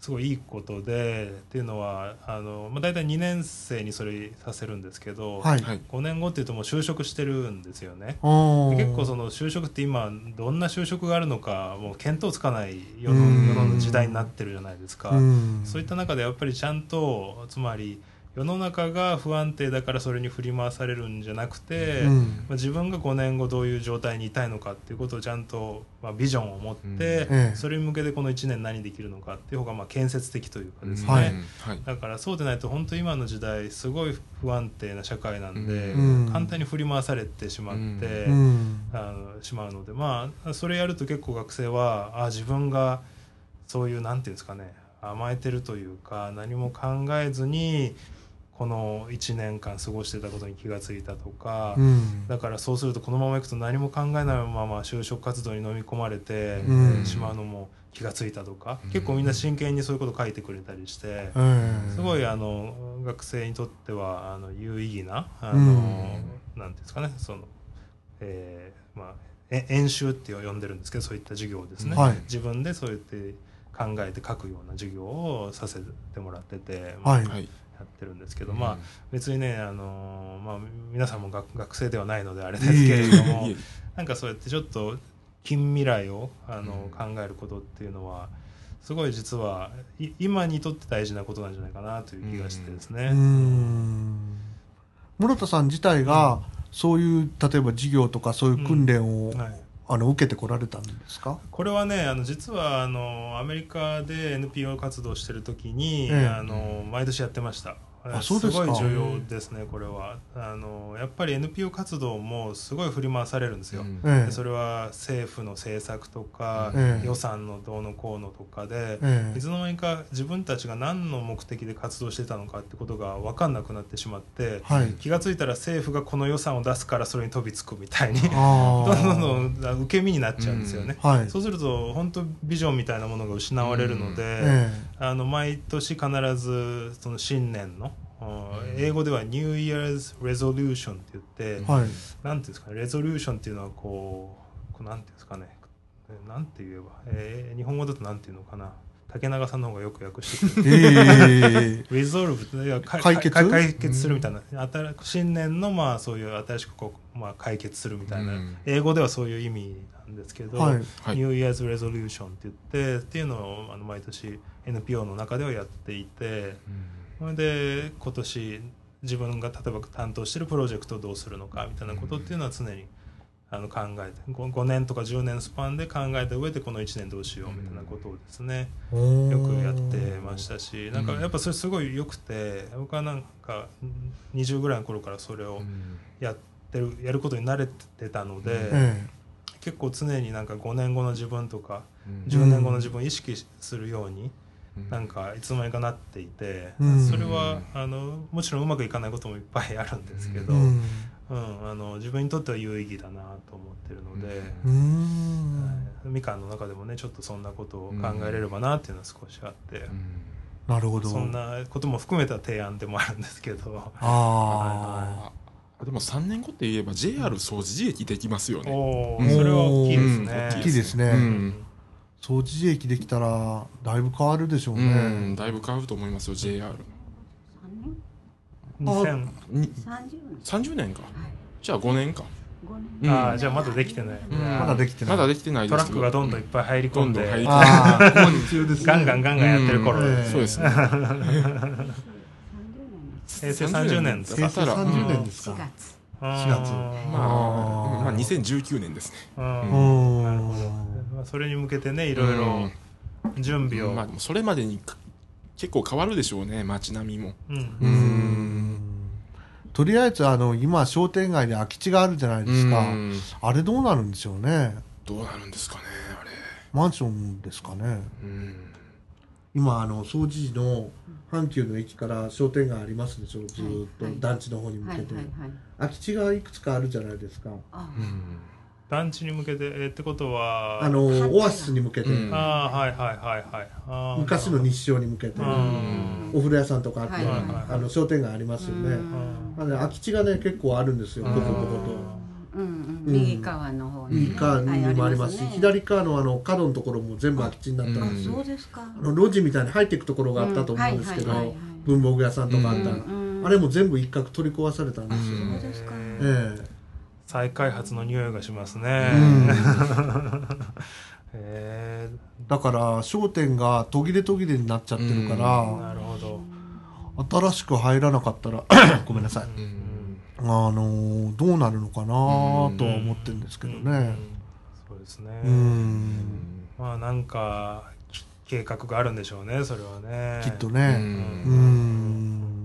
すごいいいことでっていうのはあの、まあ、大体2年生にそれさせるんですけど、はい。はい。5年後っていうともう就職してるんですよね。結構その就職って今どんな就職があるのかもう見当つかない世のうん世の時代になってるじゃないですか。うんそういった中でやっぱりちゃんとつまり世の中が不安定だからそれに振り回されるんじゃなくて、うん。まあ、自分が5年後どういう状態にいたいのかっていうことをちゃんと、まあ、ビジョンを持って、うん。ええ。それに向けてこの1年何できるのかっていう方がまあ建設的というかですね、はい。はい。だからそうでないと本当今の時代すごい不安定な社会なんで、うん。簡単に振り回されてしまって、うん。あのしまうのでまあそれやると結構学生はあ自分がそういうなんていうんですかね甘えてるというか何も考えずにこの1年間過ごしてたことに気がついたとか、うん。だからそうするとこのままいくと何も考えないまま就職活動に飲み込まれて、うん。しまうのも気がついたとか、うん。結構みんな真剣にそういうこと書いてくれたりして。ええすごいあの学生にとってはあの有意義なあの、うん。なんていうんですかねその、えーまあ、え演習って呼んでるんですけどそういった授業をですね、はい。自分でそうやって考えて書くような授業をさせてもらってて、はいやってるんですけど、まあ別にねあの、まあ、皆さんも学学生ではないのであれですけれどもなんかそうやってちょっと近未来をあの、うん。考えることっていうのはすごい実はい今にとって大事なことなんじゃないかなという気がしてですね。うん。室田さん自体がそういう例えば授業とかそういう訓練を、はいあの受けてこられたんですか？これはねあの実はあのアメリカで NPO 活動してる時に、ええ。あの毎年やってましたあそうですか。ごい重要ですねこれは。あのやっぱり NPO 活動もすごい振り回されるんですよ、うん。それは政府の政策とか、ええ。予算のどうのこうのとかで、ええ。いつの間にか自分たちが何の目的で活動してたのかってことが分かんなくなってしまって、はい。気が付いたら政府がこの予算を出すからそれに飛びつくみたいにどあんどんどーん受け身になっちゃうんですよね。はい。そうすると本当ビジョンみたいなものが失われるので、えあの毎年必ずその新年のうん英語では New Year's Resolution って言って、えはい。なんていうんですかねレゾリューションっていうのはこうこうなんていうんですかねえなんて言えば、えー日本語だとなんていうのかな竹永さんの方がよく訳してくれる。ええ Resolve いやか解決？か解決するみたいな、新新年のまあそういう新しくこう、まあ、解決するみたいな、うん。英語ではそういう意味なんですけど、はい。はい。New Year's Resolution って言ってっていうのをあの毎年 NPO の中ではやっていてそれで今年自分が例えば担当してるプロジェクトをどうするのかみたいなことっていうのは常にあの考えて 5, 5年とか10年スパンで考えた上でこの1年どうしようみたいなことをですねよくやってましたしなんかやっぱそれすごい良くて僕はなんか20ぐらいの頃からそれをやってるやることに慣れてたので、え結構常になんか5年後の自分とかうん。10年後の自分を意識するようにうんなんかいつの間にかなっていて、うん。それはあのもちろんうまくいかないこともいっぱいあるんですけど、えううんんあの自分にとっては有意義だなと思ってるので、うーん。はい。みかんの中でもねちょっとそんなことを考えれればなっていうのは少しあって、うん。なるほど。そんなことも含めた提案でもあるんですけど。ああでも3年後って言えば JR 総除寺駅できますよね。それは大きいですうん。ね。大きいですね。うんあ掃除駅できたらだいぶ変わるでしょううんねだいぶ変わると思いますよ JR 2000に三十年。30年か。はい。じゃあ5年か。五うん年。ああじゃあまだできてない、うん。まだできてない。まだできてないですトラックがどんどんいっぱい入り込んでどんどん入りああ工事中ですねガンガンガンガンやってる頃、うんそうですね平成30年ですか平成30年です四か月。あー4月まあまあ2019年ですねなるほどまあそれに向けてねいろいろ準備を、まあそれまでにか結構変わるでしょうね街並みも。うん。うーん。とりあえずあの今商店街で空き地があるじゃないですか。うん。あれどうなるんでしょうね。どうなるんですかねあれ。マンションですかね。うん。今あの掃除時の阪急の駅から商店街ありますでしょずーっと団地の方に向はい。けて。空き地がいくつかあるじゃないですか。あ。うん団地に向けてえーってことはあのオアシスに向けて。うん。あーはいはいはいはい。昔の日照に向けて。うん。お風呂屋さんとかあってはいはいはい。あの商店街ありますよね。うん。あの空き地がね結構あるんですようん。ポコポコと。うんうん。右側の方にね。右側にもありますし、ね。左側のあの角のところも全部空き地になった。ん。あですよ。そうですか。あの路地みたいに入っていくところがあったと思うんですけど文房具屋さんとかあったら、うんあれも全部一角取り壊されたんですよ。うんそうですか。え再開発の匂いがしますね、えだから商店が途切れ途切れになっちゃってるかえら、なるほど。新しく入らなかったら ごめんなさい。うんあのーどうなるのかなとは思ってるんですけどうんね。そうですね、うん。まあなんかき計画があるんでしょうねそれはねうきっとね。んうん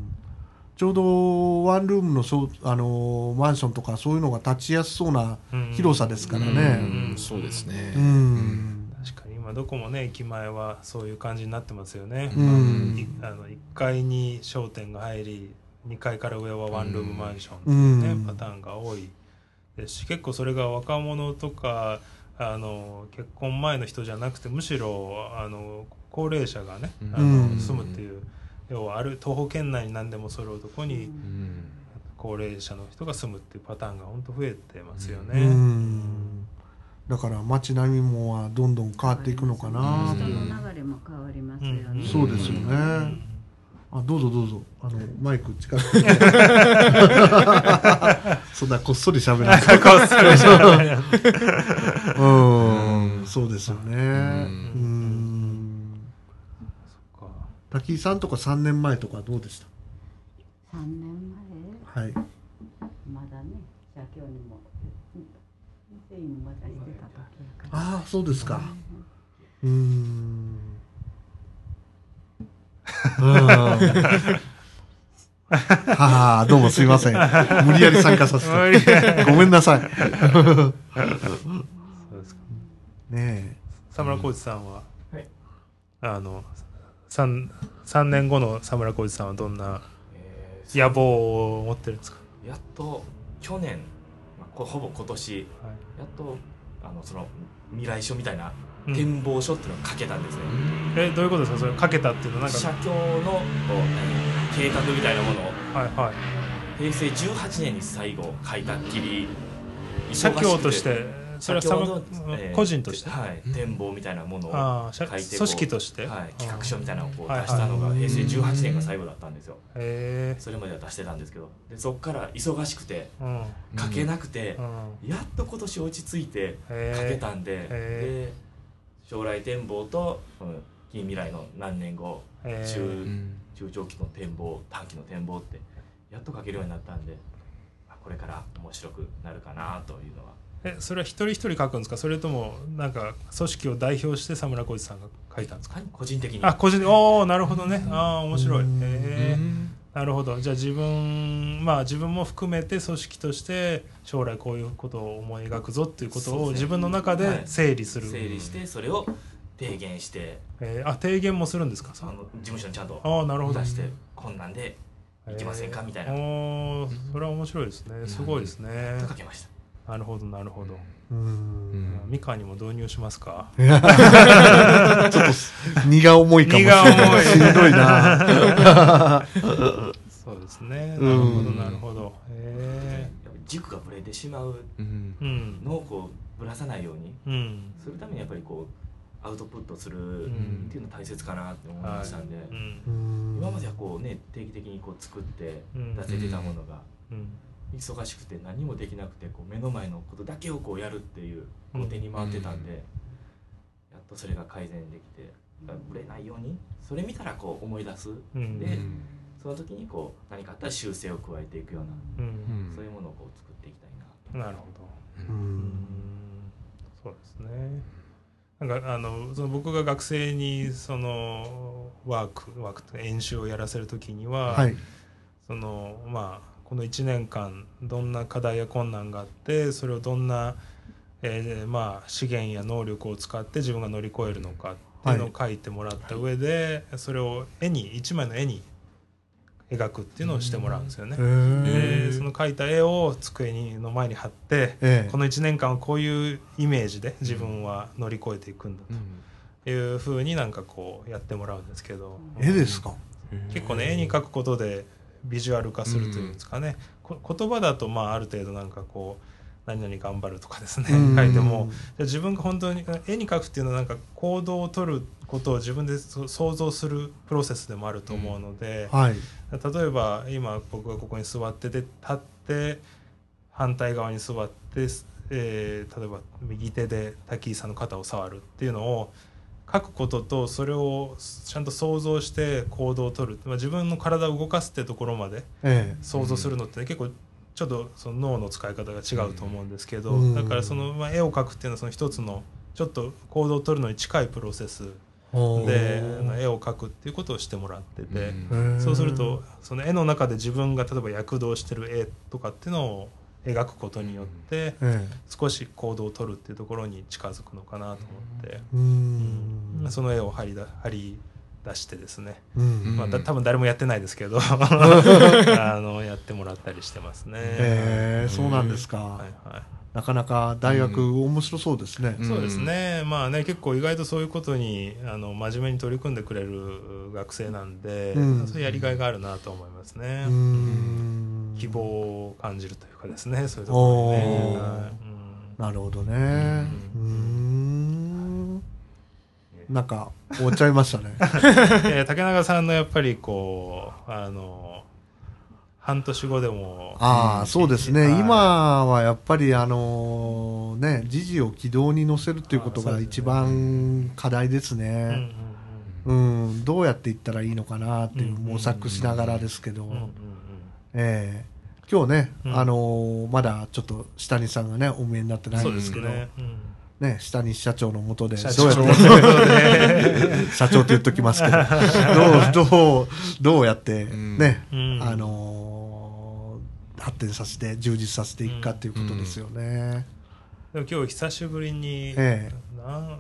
ちょうどワンルームのそうあのーマンションとかそういうのが立ちやすそうなうん。広さですからうねん。そうですね。うん。確かに。今どこもね駅前はそういう感じになってますよね、うん。いあの1階に商店が入り2階から上はワンルームマンションっていうね、うん。パターンが多いですし結構それが若者とかあの結婚前の人じゃなくてむしろあの高齢者がね、あのうん。住むっていう要はある徒歩圏内に何でも揃うとこにうん。高齢者の人が住むっていうパターンが本当増えてますようね。ん。だから街並みもどんどん変わっていくのかな。人との流れも変わりますよね。そうですよねあどうぞどうぞ。あのマイク近く。に そんなこっそり喋らない。こっそり喋らない。うん。そうですよね。ん。うん。か滝井さんとか3年前とかどうでし3年たはい前まだね社協にも。ああそうですかうーんうんはあどうもすいません無理やり参加させてごめんなさいそうですかね佐村浩二さんは、はいあの 3, 3年後の佐村浩二さんはどんなえー野望を持ってるんですか、やっと去年、まあ、こほぼ今年。やはい。っとあのその未来書みたいなうん。展望書っていうのを書けたんですね、えどういうことですか？それかけたっていうのはなんか。社協のこう何計画みたいなものを。はいはい。平成18年に最後書いたっきり社協としてそれはのえー個人として、はい、展望みたいなものを書いて組織として、はい、企画書みたいなのをこうはい出したのがはい平成18年が最後だったんですよ。へそれまでは出してたんですけど。でそこから忙しくてえうん。書けなくてう、ん。やっと今年落ち着いて書けたんで,、へで将来展望とこの近未来の何年後中うん。中長期の展望短期の展望ってやっと書けるようになったんであこれから面白くなるかなというのはえそれは一人一人書くんですか？それともなんか組織を代表して佐村浩二さんが書いたんですか？個人的に。あ個人でおおなるほどね。ああ面白い。へうん。えなるほど。じゃあ自分まあ自分も含めて組織として将来こういうことを思い描くぞっていうことを自分の中で整理する、整理してそれを提言して。えーあ提言もするんですか？あの事務所にちゃんとああなるほど。出してこんなんでいけませんか？みたいな。おーそれは面白いですね。すごいですね。と書けましたなるほどなるほど、ううん。んみかんにも導入しますか？ちょっと荷が重いかもしれない。い。しんどいな。そうですね。なうん。るほどなるほど。へやっぱり軸がぶれてしまううん。えうんのをこうぶらさないようにうん。するためにやっぱりこうアウトプットするん。っていうの大切かなって思いましたんで、うん。今まではこうね定期的にこう作ってうん。出せてたものがうん忙しくて何もできなくてこう目の前のことだけをこうやるっていううん工程に回ってたんで、やっとそれが改善できてぶれないようにそれ見たらこう思い出す。うん。でその時にこう何かあったら修正を加えていくような、うん。そういうものをこう作っていきたいななるほど。ううん。んそうですね。なんかあのその僕が学生にそのワークワークと演習をやらせる時には、はい。そのまあこの1年間どんな課題や困難があってそれをどんな、えーまあ、資源や能力を使って自分が乗り越えるのかっていうのを書いてもらった上で、それを絵に1枚の絵に描くっていうのをしてもらうんですよね。でその描いた絵を机にの前に貼ってええ。この1年間はこういうイメージで自分は乗り越えていくんだというふうになんかこうやってもらうんですけど。絵ですか？結構ね絵に描くことでビジュアル化するというんですかね、こ言葉だとまあある程度なんかこう何々頑張るとかですね。うん。書いても。じゃあ自分が本当に絵に描くっていうのはなんか行動を取ることを自分でそ想像するプロセスでもあると思うので、はい。例えば今僕がここに座ってて立って反対側に座って、えー例えば右手で滝井さんの肩を触るっていうのを書くこととそれをちゃんと想像して行動を取る、まあ、自分の体を動かすってところまでえ想像するのって、結構ちょっとその脳の使い方が違うと思うんですけど、うん。だからその、まあ、絵を描くっていうのはその一つのちょっと行動を取るのに近いプロセスえで絵を描くっていうことをしてもらってて、うん。そうするとその絵の中で自分が例えば躍動してる絵とかっていうのを描くことによってえ少し行動を取るっていうところに近づくのかなと思って、えうん。その絵を貼りだ貼り出してですね、うん。まあ、だ多分誰もやってないですけど あのやってもらったりしてますね。ええそうなんですか、はいはい。なかなか大学、面白そうですね、うん。そうですね、まあね、結構意外とそういうことにあの真面目に取り組んでくれる学生なんで、うん。そういうやりがいがあるなと思いますね。うん希望を感じるというかですね、そういうところにね。はい。なるほどね。うん。なんか終わっちゃいましたね。う んいや竹中さんのやっぱりこう、あの、半年後でも、ああそうですね、はい。今はやっぱりあのね時事を軌道に乗せるっていうことが一番課題ですね。うんうん、どうやっていったらいいのかなっていう模索しながらですけど、ええ。今日ね、うん。あのーまだちょっと下西さんがねお見えになってないんですけどすね。うん。ね下西社長のもとで社どうって 社長って言っときますけど。どうどうどうやってうん。ね、うん。あのー発展させて充実させていくかっていうことですよね、でも今日久しぶりに、ええ。な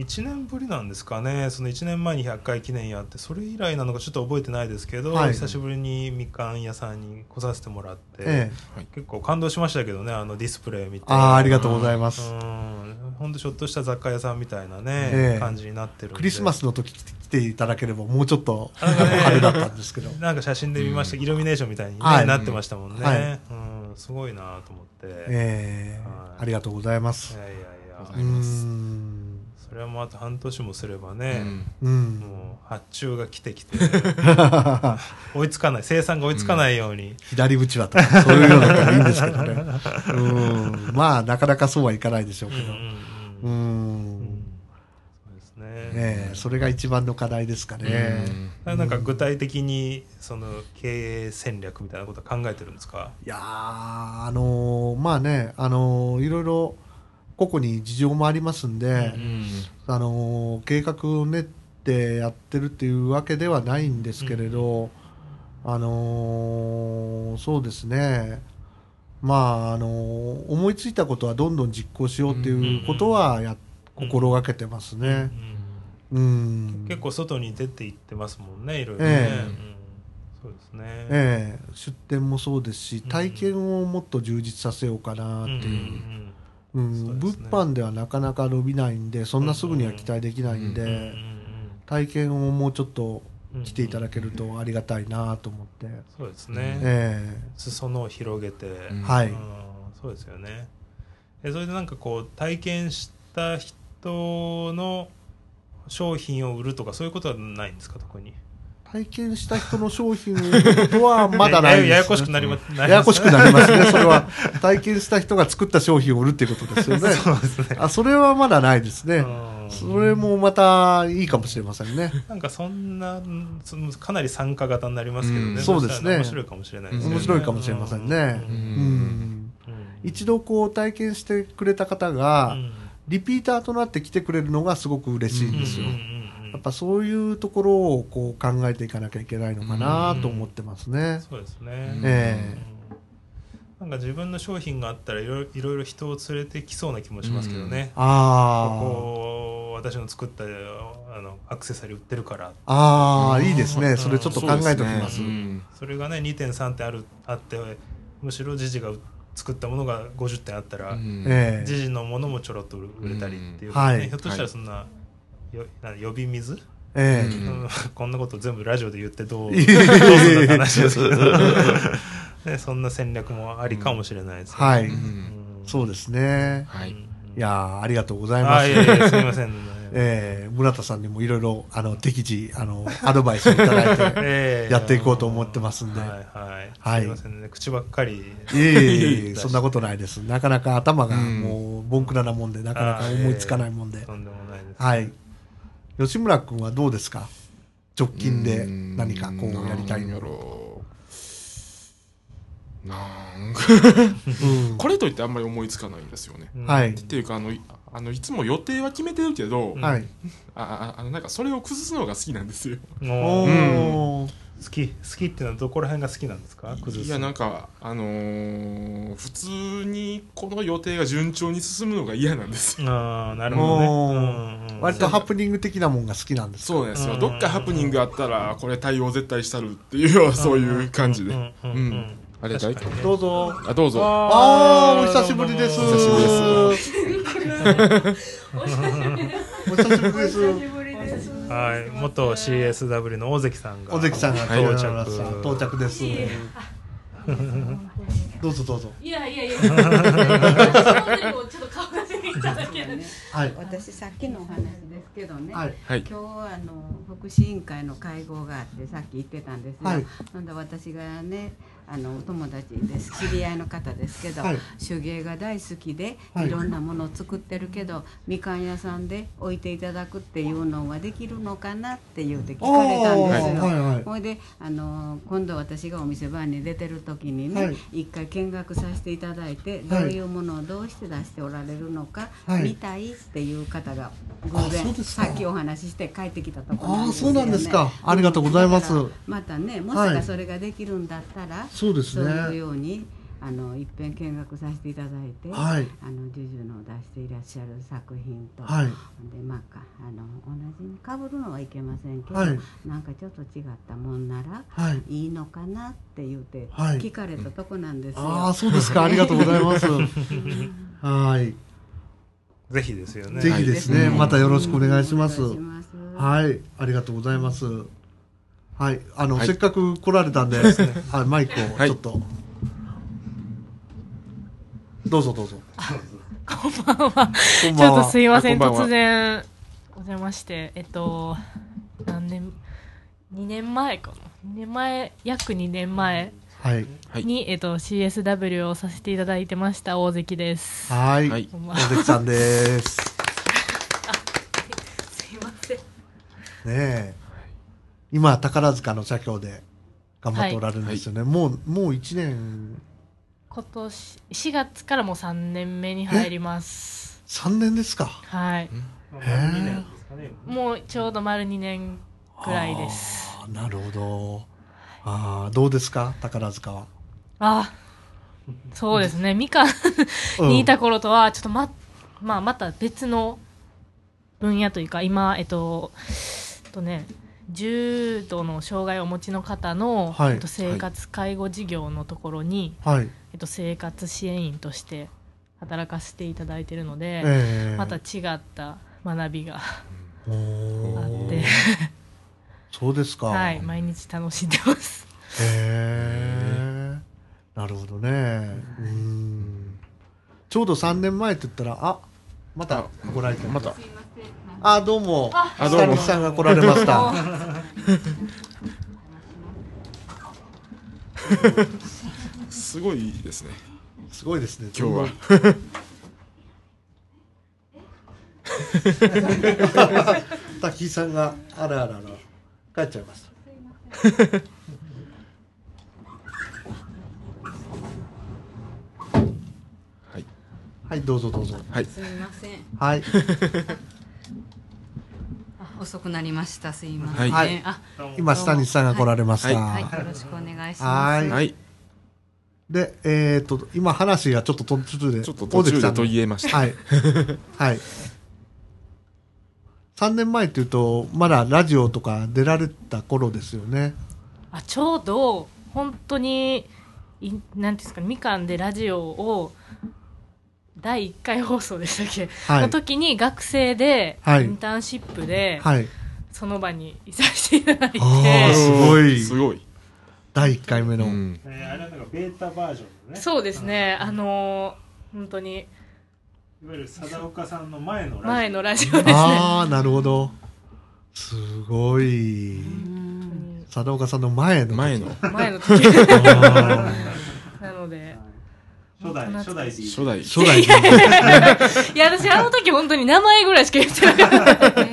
1年ぶりなんですかね。その1年前に100回記念やってそれ以来なのかちょっと覚えてないですけど、はい。久しぶりにみかん屋さんに来させてもらって、ええ。結構感動しましたけどねあのディスプレイ見て。あーありがとうございます。うん。本当ちょっとした雑貨屋さんみたいなね、ええ。感じになってるクリスマスの時来ていただければもうちょっとなんかね派手だったんですけど。なんか写真で見ました、イルミネーションみたいに、ねはい。なってましたもんね、はい。うん、すごいなと思って、ええ。はい。ありがとうございます。いやいやいや。うーんそれはもうあと半年もすればね、うん。もう発注が来てきて 追いつかない生産が追いつかないように、左打ちはとかそういうよういいんですけどね。うん。まあなかなかそうはいかないでしょうけど。うんうんうん。ううん。んそうですね、ええそれが一番の課題ですかね。なんか具体的にその経営戦略みたいなことは考えてるんですか？いやーあのーまあねあのーいろいろ個々に事情もありますんで、あのー計画を練ってやってるっていうわけではないんですけれど、あのーそうですね。まああのー思いついたことはどんどん実行しようっていうことはや、心がけてますね。うん、結構外に出て行ってますもんねいろいろね、ええ。うん。そうですね、ええ。出店もそうですし体験をもっと充実させようかなっていう。うん。うんそう物販ではなかなか伸びないんでそんなすぐには期待できないんで、うんうんうん体験をもうちょっと来ていただけるとありがたいなと思って、そうですね、え裾野を広げて、うん。はい。うん。そうですよね。えそれでなんかこう体験した人の商品を売るとかそういうことはないんですか特に？え体験した人の商品とはまだないです、ね、やややこしくなりまややこしくなりますね。それは体験した人が作った商品を売るっていうことですよね。そうですね。あそれはまだないですね、うん。それもまたいいかもしれませんね。なんかそんなうんそのかなり参加型になりますけどね、うん。そうですね。面白いかもしれないですね。面白いかもしれませんね。うん。一度こう体験してくれた方が、リピーターとなって来てくれるのがすごく嬉しいんですよ。うんやっぱそういうところをこう考えていかなきゃいけないのかなと思ってますね。そうですね、えうん。なんか自分の商品があったらいろいろいろいろ人を連れてきそうな気もしますけどね、こあこ私の作ったあのアクセサリー売ってるから。あ、ああ、いいですね。うん。それちょっと考えておきます。ね。うん。それがね2点3点あるあってむしろジジが作ったものが50点あったら、うん。ええ。ジジのものもちょろっと売れたりっていう、うん。はい。ねひょっとしたらそんな,、よな呼び水、ええ。うん。う んこんなこと全部ラジオで言ってどう？どういするの話ですけど、ね、そんな戦略もありかもしれないですね、はい。うん。そうですね。はい。いやーありがとうございあます。いやいやすみません、ええ村田さんにもいろいろ、あの、適時、あの、アドバイスをいただいて、ええ。やっていこうと思ってますんで。はいはい、はい。すみませんね。口ばっかり。いえいえいえ、そんなことないです。なかなか頭がうん。もう、ボンクラなもんで、なかなか思いつかないもんで。とんでもないです、はい。吉村君はどうですか？直近でうん。何かこうやりたいなんやの。ろう。なんか。うん。これといってあんまり思いつかないんですよね。うん。はい。っていうかあのいあのいつも予定は決めてるけど、うんはい。あああのなんかそれを崩すのが好きなんですよ。うー好き好きっていうのはどこら辺が好きなんですか？いやなんかあのー普通にこの予定が順調に進むのが嫌なんですよ。ああなるほどねうんうん割とハプニング的なもんが好きなんですか？そうなんですよ。うんどっかハプニングあったらこれ対応絶対したるっていうそういう感じで。うんうんうんうんあれ誰確かにねどうぞ。あどうぞ。あー、お久しぶりです。お久しぶりです。お久しぶりです。はい元 CSW の大関さんが尾関さんがはい到着到着です。どうぞどうぞ。いやいやいや、本当にもうちょっと顔出していただける。はい。私さっきのお話ですけどね、はい。はい。今日はあの福祉委員会の会合があってさっき言ってたんですよ、はいなんで私がねあのお友達です。知り合いの方ですけど、はい。手芸が大好きで、はい。い、ろんなものを作ってるけどみかん屋さんで置いていただくっていうのはできるのかなって言うて聞かれたんですよ。はいはい。ほいであの今度私がお店番に出てる時にね、はい。一回見学させていただいて、はい。どういうものをどうして出しておられるのか、はい。見たいっていう方が偶然さっきお話しして帰ってきたところああ、なんですよ、ね、そうなんですか。ありがとうございます。またねもしはい。かそれができるんだったら、そうですそういうね。ようにあの一遍見学させていただいて、はい。あのジュジュの出していらっしゃる作品と、はい。でまあかあの同じに被るのはいけませんけど、はいなんかちょっと違ったもんならはい。いいのかなって言ってはい聞かれたとこなんですよ。ああ、そうですか。ありがとうございます。はい。ぜひですよねぜひですね。またよろしくお願いします。お願いしますはい。ありがとうございます。はい。あの、はいせっかく来られたんで、はい、マイクをちょっと。どうぞどうぞ。こんばんは。ちょっとすいません、ん突然お邪魔して、えっと、何年、2年前かな。2年前、約2年前はい。はい。に、えっと、CSW をさせていただいてました大関です。はい。大は関さんです。すいません。ねえ。今、宝塚の社協で頑張っておられるんですよね。もう、もう1年、今年、4月からもう3年目に入ります。3年ですか。はい。まあへー2年ですかねもうちょうど丸2年くらいです。なるほど。ああ、どうですか宝塚は？あ、そうですね。みかんにいた頃とは、ちょっとま、まあ、また別の分野というか、今、えっと、えっとね、重度の障害をお持ちの方の、はいえっと、生活介護事業のところに、はい。えっと、生活支援員として働かせていただいているので、ええまた違った学びがおあーって、そうですか。はい、毎日楽しんでます。へえ。なるほどね。うん。ちょうど3年前って言ったら、あ、またご来店。また。あ、どうも。あどうもさんが来られました。すごいですね。すごいですね。今日は。滝井さんが、あらあらあら、帰っちゃいました。はい。はい、どうぞどうぞ。はい。すみません。はい。あ遅くなりました。すいません。はい今、下西さんが来られました。はい、よろしくお願いしはます。いはい。で、えっ、と、今話がちょっと途中で、ちょっと途中で途大関切れました。はい。はい。3年前っていうと、まだラジオとか出られた頃ですよね。あちょうど本当にいなんていうんですかみかんでラジオを第1回放送でしたっけ、はい。の時に学生でイはい。ンターンシップではい。その場にいさせていただいて、すごい。すごい。第1回目の。うん。えーあれはなんかベータバージョンのね。そうですね。あのー本当に。いわゆる貞岡さんの前のラジオ。前のラジオですね。ああ、なるほど。すごい。佐岡さんの前の。前の。前の時 初代初代 D 初代。ー初代で いや私あの時本当に名前ぐらいしか言ってなかった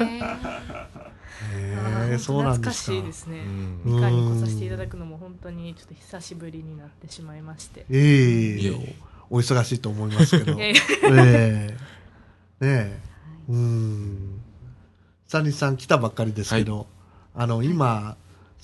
えそうなん懐かですか。しいですね。うん。みかんに来させていただくのも本当にちょっと久しぶりになってしまいまして。ええ。いえいえお忙しいと思いますけど。ええ。ねえ。うん。サニーさん来たばっかりですけど、あの、今、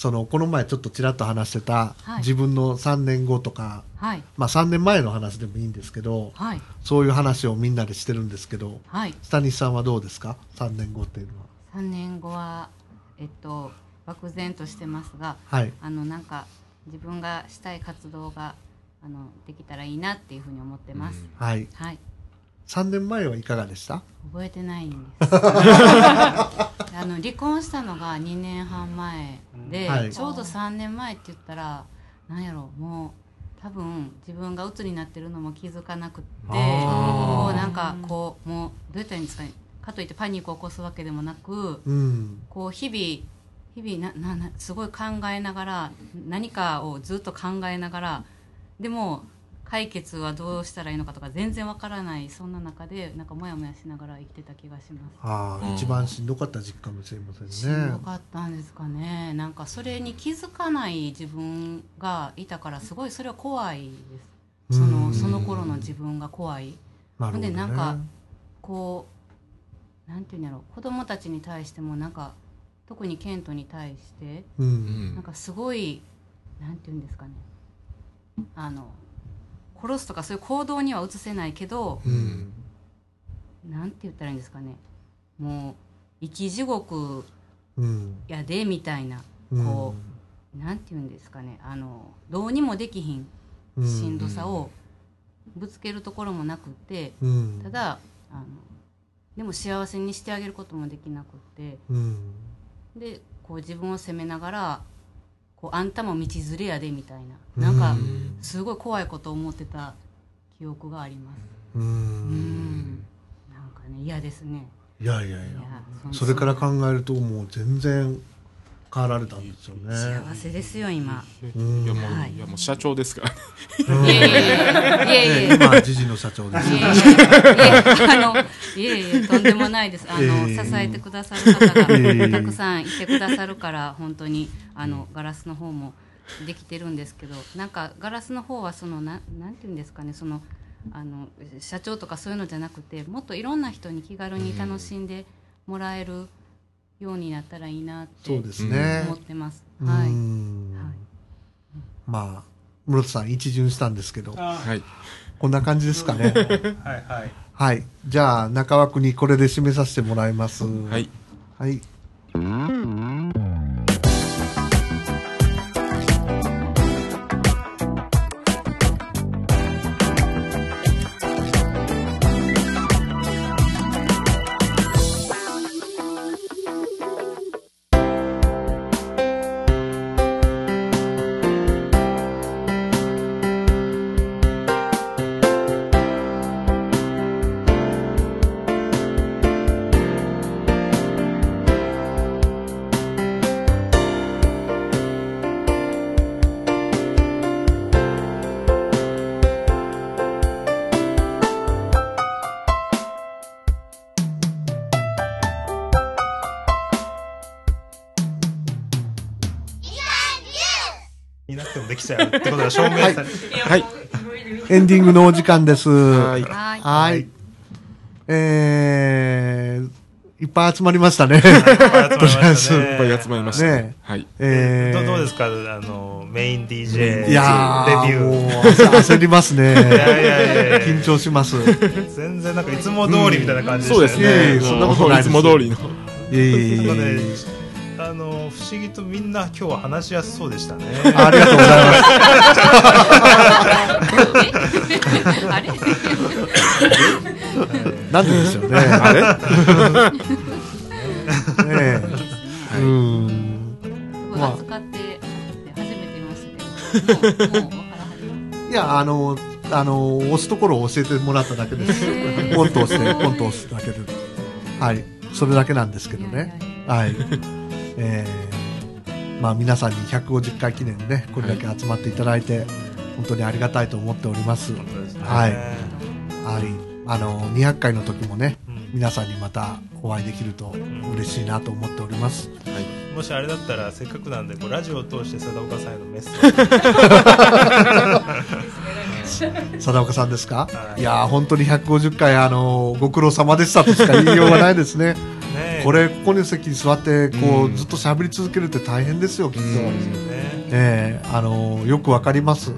その、この前ちょっとちらっと話してた、はい。自分の3年後とか、はい。まあ3年前の話でもいいんですけど、はい。そういう話をみんなでしてるんですけど、はい。スタニスさんはどうですか ?3 年後っていうのは。3年後はえっと漠然としてますがはい。あのなんか自分がしたい活動があのできたらいいなっていうふうに思ってます、はい。はい。3年前はいかがでした？覚えてないんです あの離婚したのが2年半前で、はい。ちょうど3年前って言ったらなんやろもう多分自分が鬱になってるのも気づかなくってあー。こうなんかこうもうどうやったらいいんですかね。かといってパニックを起こすわけでもなくうん。こう日々日々なななすごい考えながら何かをずっと考えながらでも解決はどうしたらいいのかとか全然わからないそんな中でなんかモヤモヤしながら生きてた気がします。ああ、うん一番しんどかった時期かもしれませしんねんど。かったんですかねなんかそれに気づかない自分がいたからすごいそれは怖いですそうんのその頃の自分が怖いなるほど、ね。でなんかこうなんていうんやろ子供たちに対してもなんか特にケントに対してう。うんんなんかすごいなんていうんですかねあの殺すとかそういう行動には移せないけどうん。なんて言ったらいいんですかねもう生き地獄うん。やでみたいなこなんて言うんですかねあのどうにもできひんうんしんどさをぶつけるところもなくってうん。ただあのでも幸せにしてあげることもできなくってうん。でこう自分を責めながらこうあんたも道連れやでみたいな。なんかうんすごい怖いことを思ってた記憶があります。う。うん。んなんかね嫌ですね。いやいや。いや。それから考えるともう全然変わられたんですよね。幸せですよ今。うん。いやもう、はい。いやもう社長ですから。うん。いやいやいや。いやいや今、時事の社長ですい。やいやいや。あのいえいえとんでもないです。あの、ええ。支えてくださる方ええ。がたくさんいてくださるから本当にあのガラスの方もできてるんですけどなんかガラスの方はそのななんていうんですかねそのあの社長とかそういうのじゃなくてもっといろんな人に気軽に楽しんでもらえるようになったらいいなってそうですね思。ってます。うはい、んはいまあ、室田さん一巡したんですけど、あはい。こんな感じですかね。はいはいはい。じゃあ、中枠にこれで締めさせてもらいます。はい。はい。いのお時間です。はい。はいはい。えー、いっぱい集まりましたね。いっぱい集まりましたね いっぱい集まりました。ねはい。えー、どどうですか？あのメイン DJ いやー、デビュもうー焦焦りますね。いやいやいや緊張します。い全然なんかいつも通りみたいな感じでそうしたよね、ですね。そんなことないですいつも通りの。えいえいえなんかねあの不思議とみんな今日は話しやすそうでしたねありがとうございます。あれ？なんででしょうね。あれ？ねえ。うん。ましたけど、もうもう分からはります。いや、あの、あの、押すところを教えてもらっただけです。ポンと押して、ポンと押すだけで。はい。それだけなんですけどね。はい。えー、まあ皆さんに150回記念でね、これだけ集まっていただいて、本当にありがたいと思っております。すね。はい。はい。あの、200回の時もね、うん。皆さんにまたお会いできると嬉しいなと思っております。もしあれだったらせっかくなんでこうラジオを通して貞岡さんへのメッセージ。貞岡さんですか？はい。いやー本当に150回あのーご苦労様でしたとしか言いようがないですね。ねえこれここに席に座ってこう、うんずっと喋り続けるって大変ですよきっと。ええあのーよくわかります。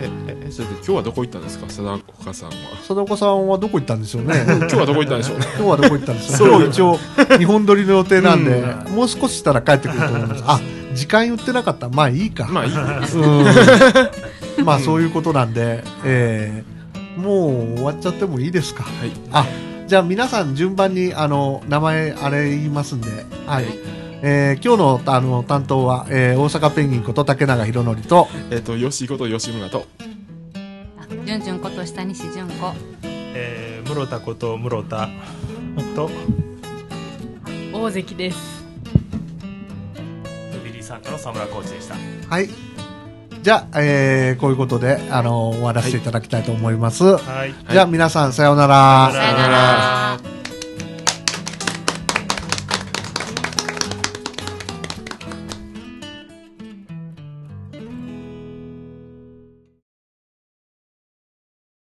えええそれで今日はどこ行ったんですか？貞岡さんは貞岡さんはどこ行ったんでしょうね。今日はどこ行ったんでしょうね 今日はどこ行ったんですか今日一応日本撮りの予定なんで、もう少ししたら帰ってくると思います。あ、時間言ってなかった。まあいいか。まあいいうん。まあそういうことなんで、えー、もう終わっちゃってもいいですか？はいあ、じゃあ皆さん順番にあの名前あれ言いますんで、はい。えー今日のあの担当は、えー大阪ペンギンこと竹永宏典と、えっ、と吉井こと吉村と。あじゅんじゅんこと下西純子。えー、室田こと室田と大関です。ビリーサンタの沢村コーチでした。はい。じゃあ、えーこういうことで、あの終わらせていただきたいと思います。はいじゃあ皆さんさようなら。さよさよなら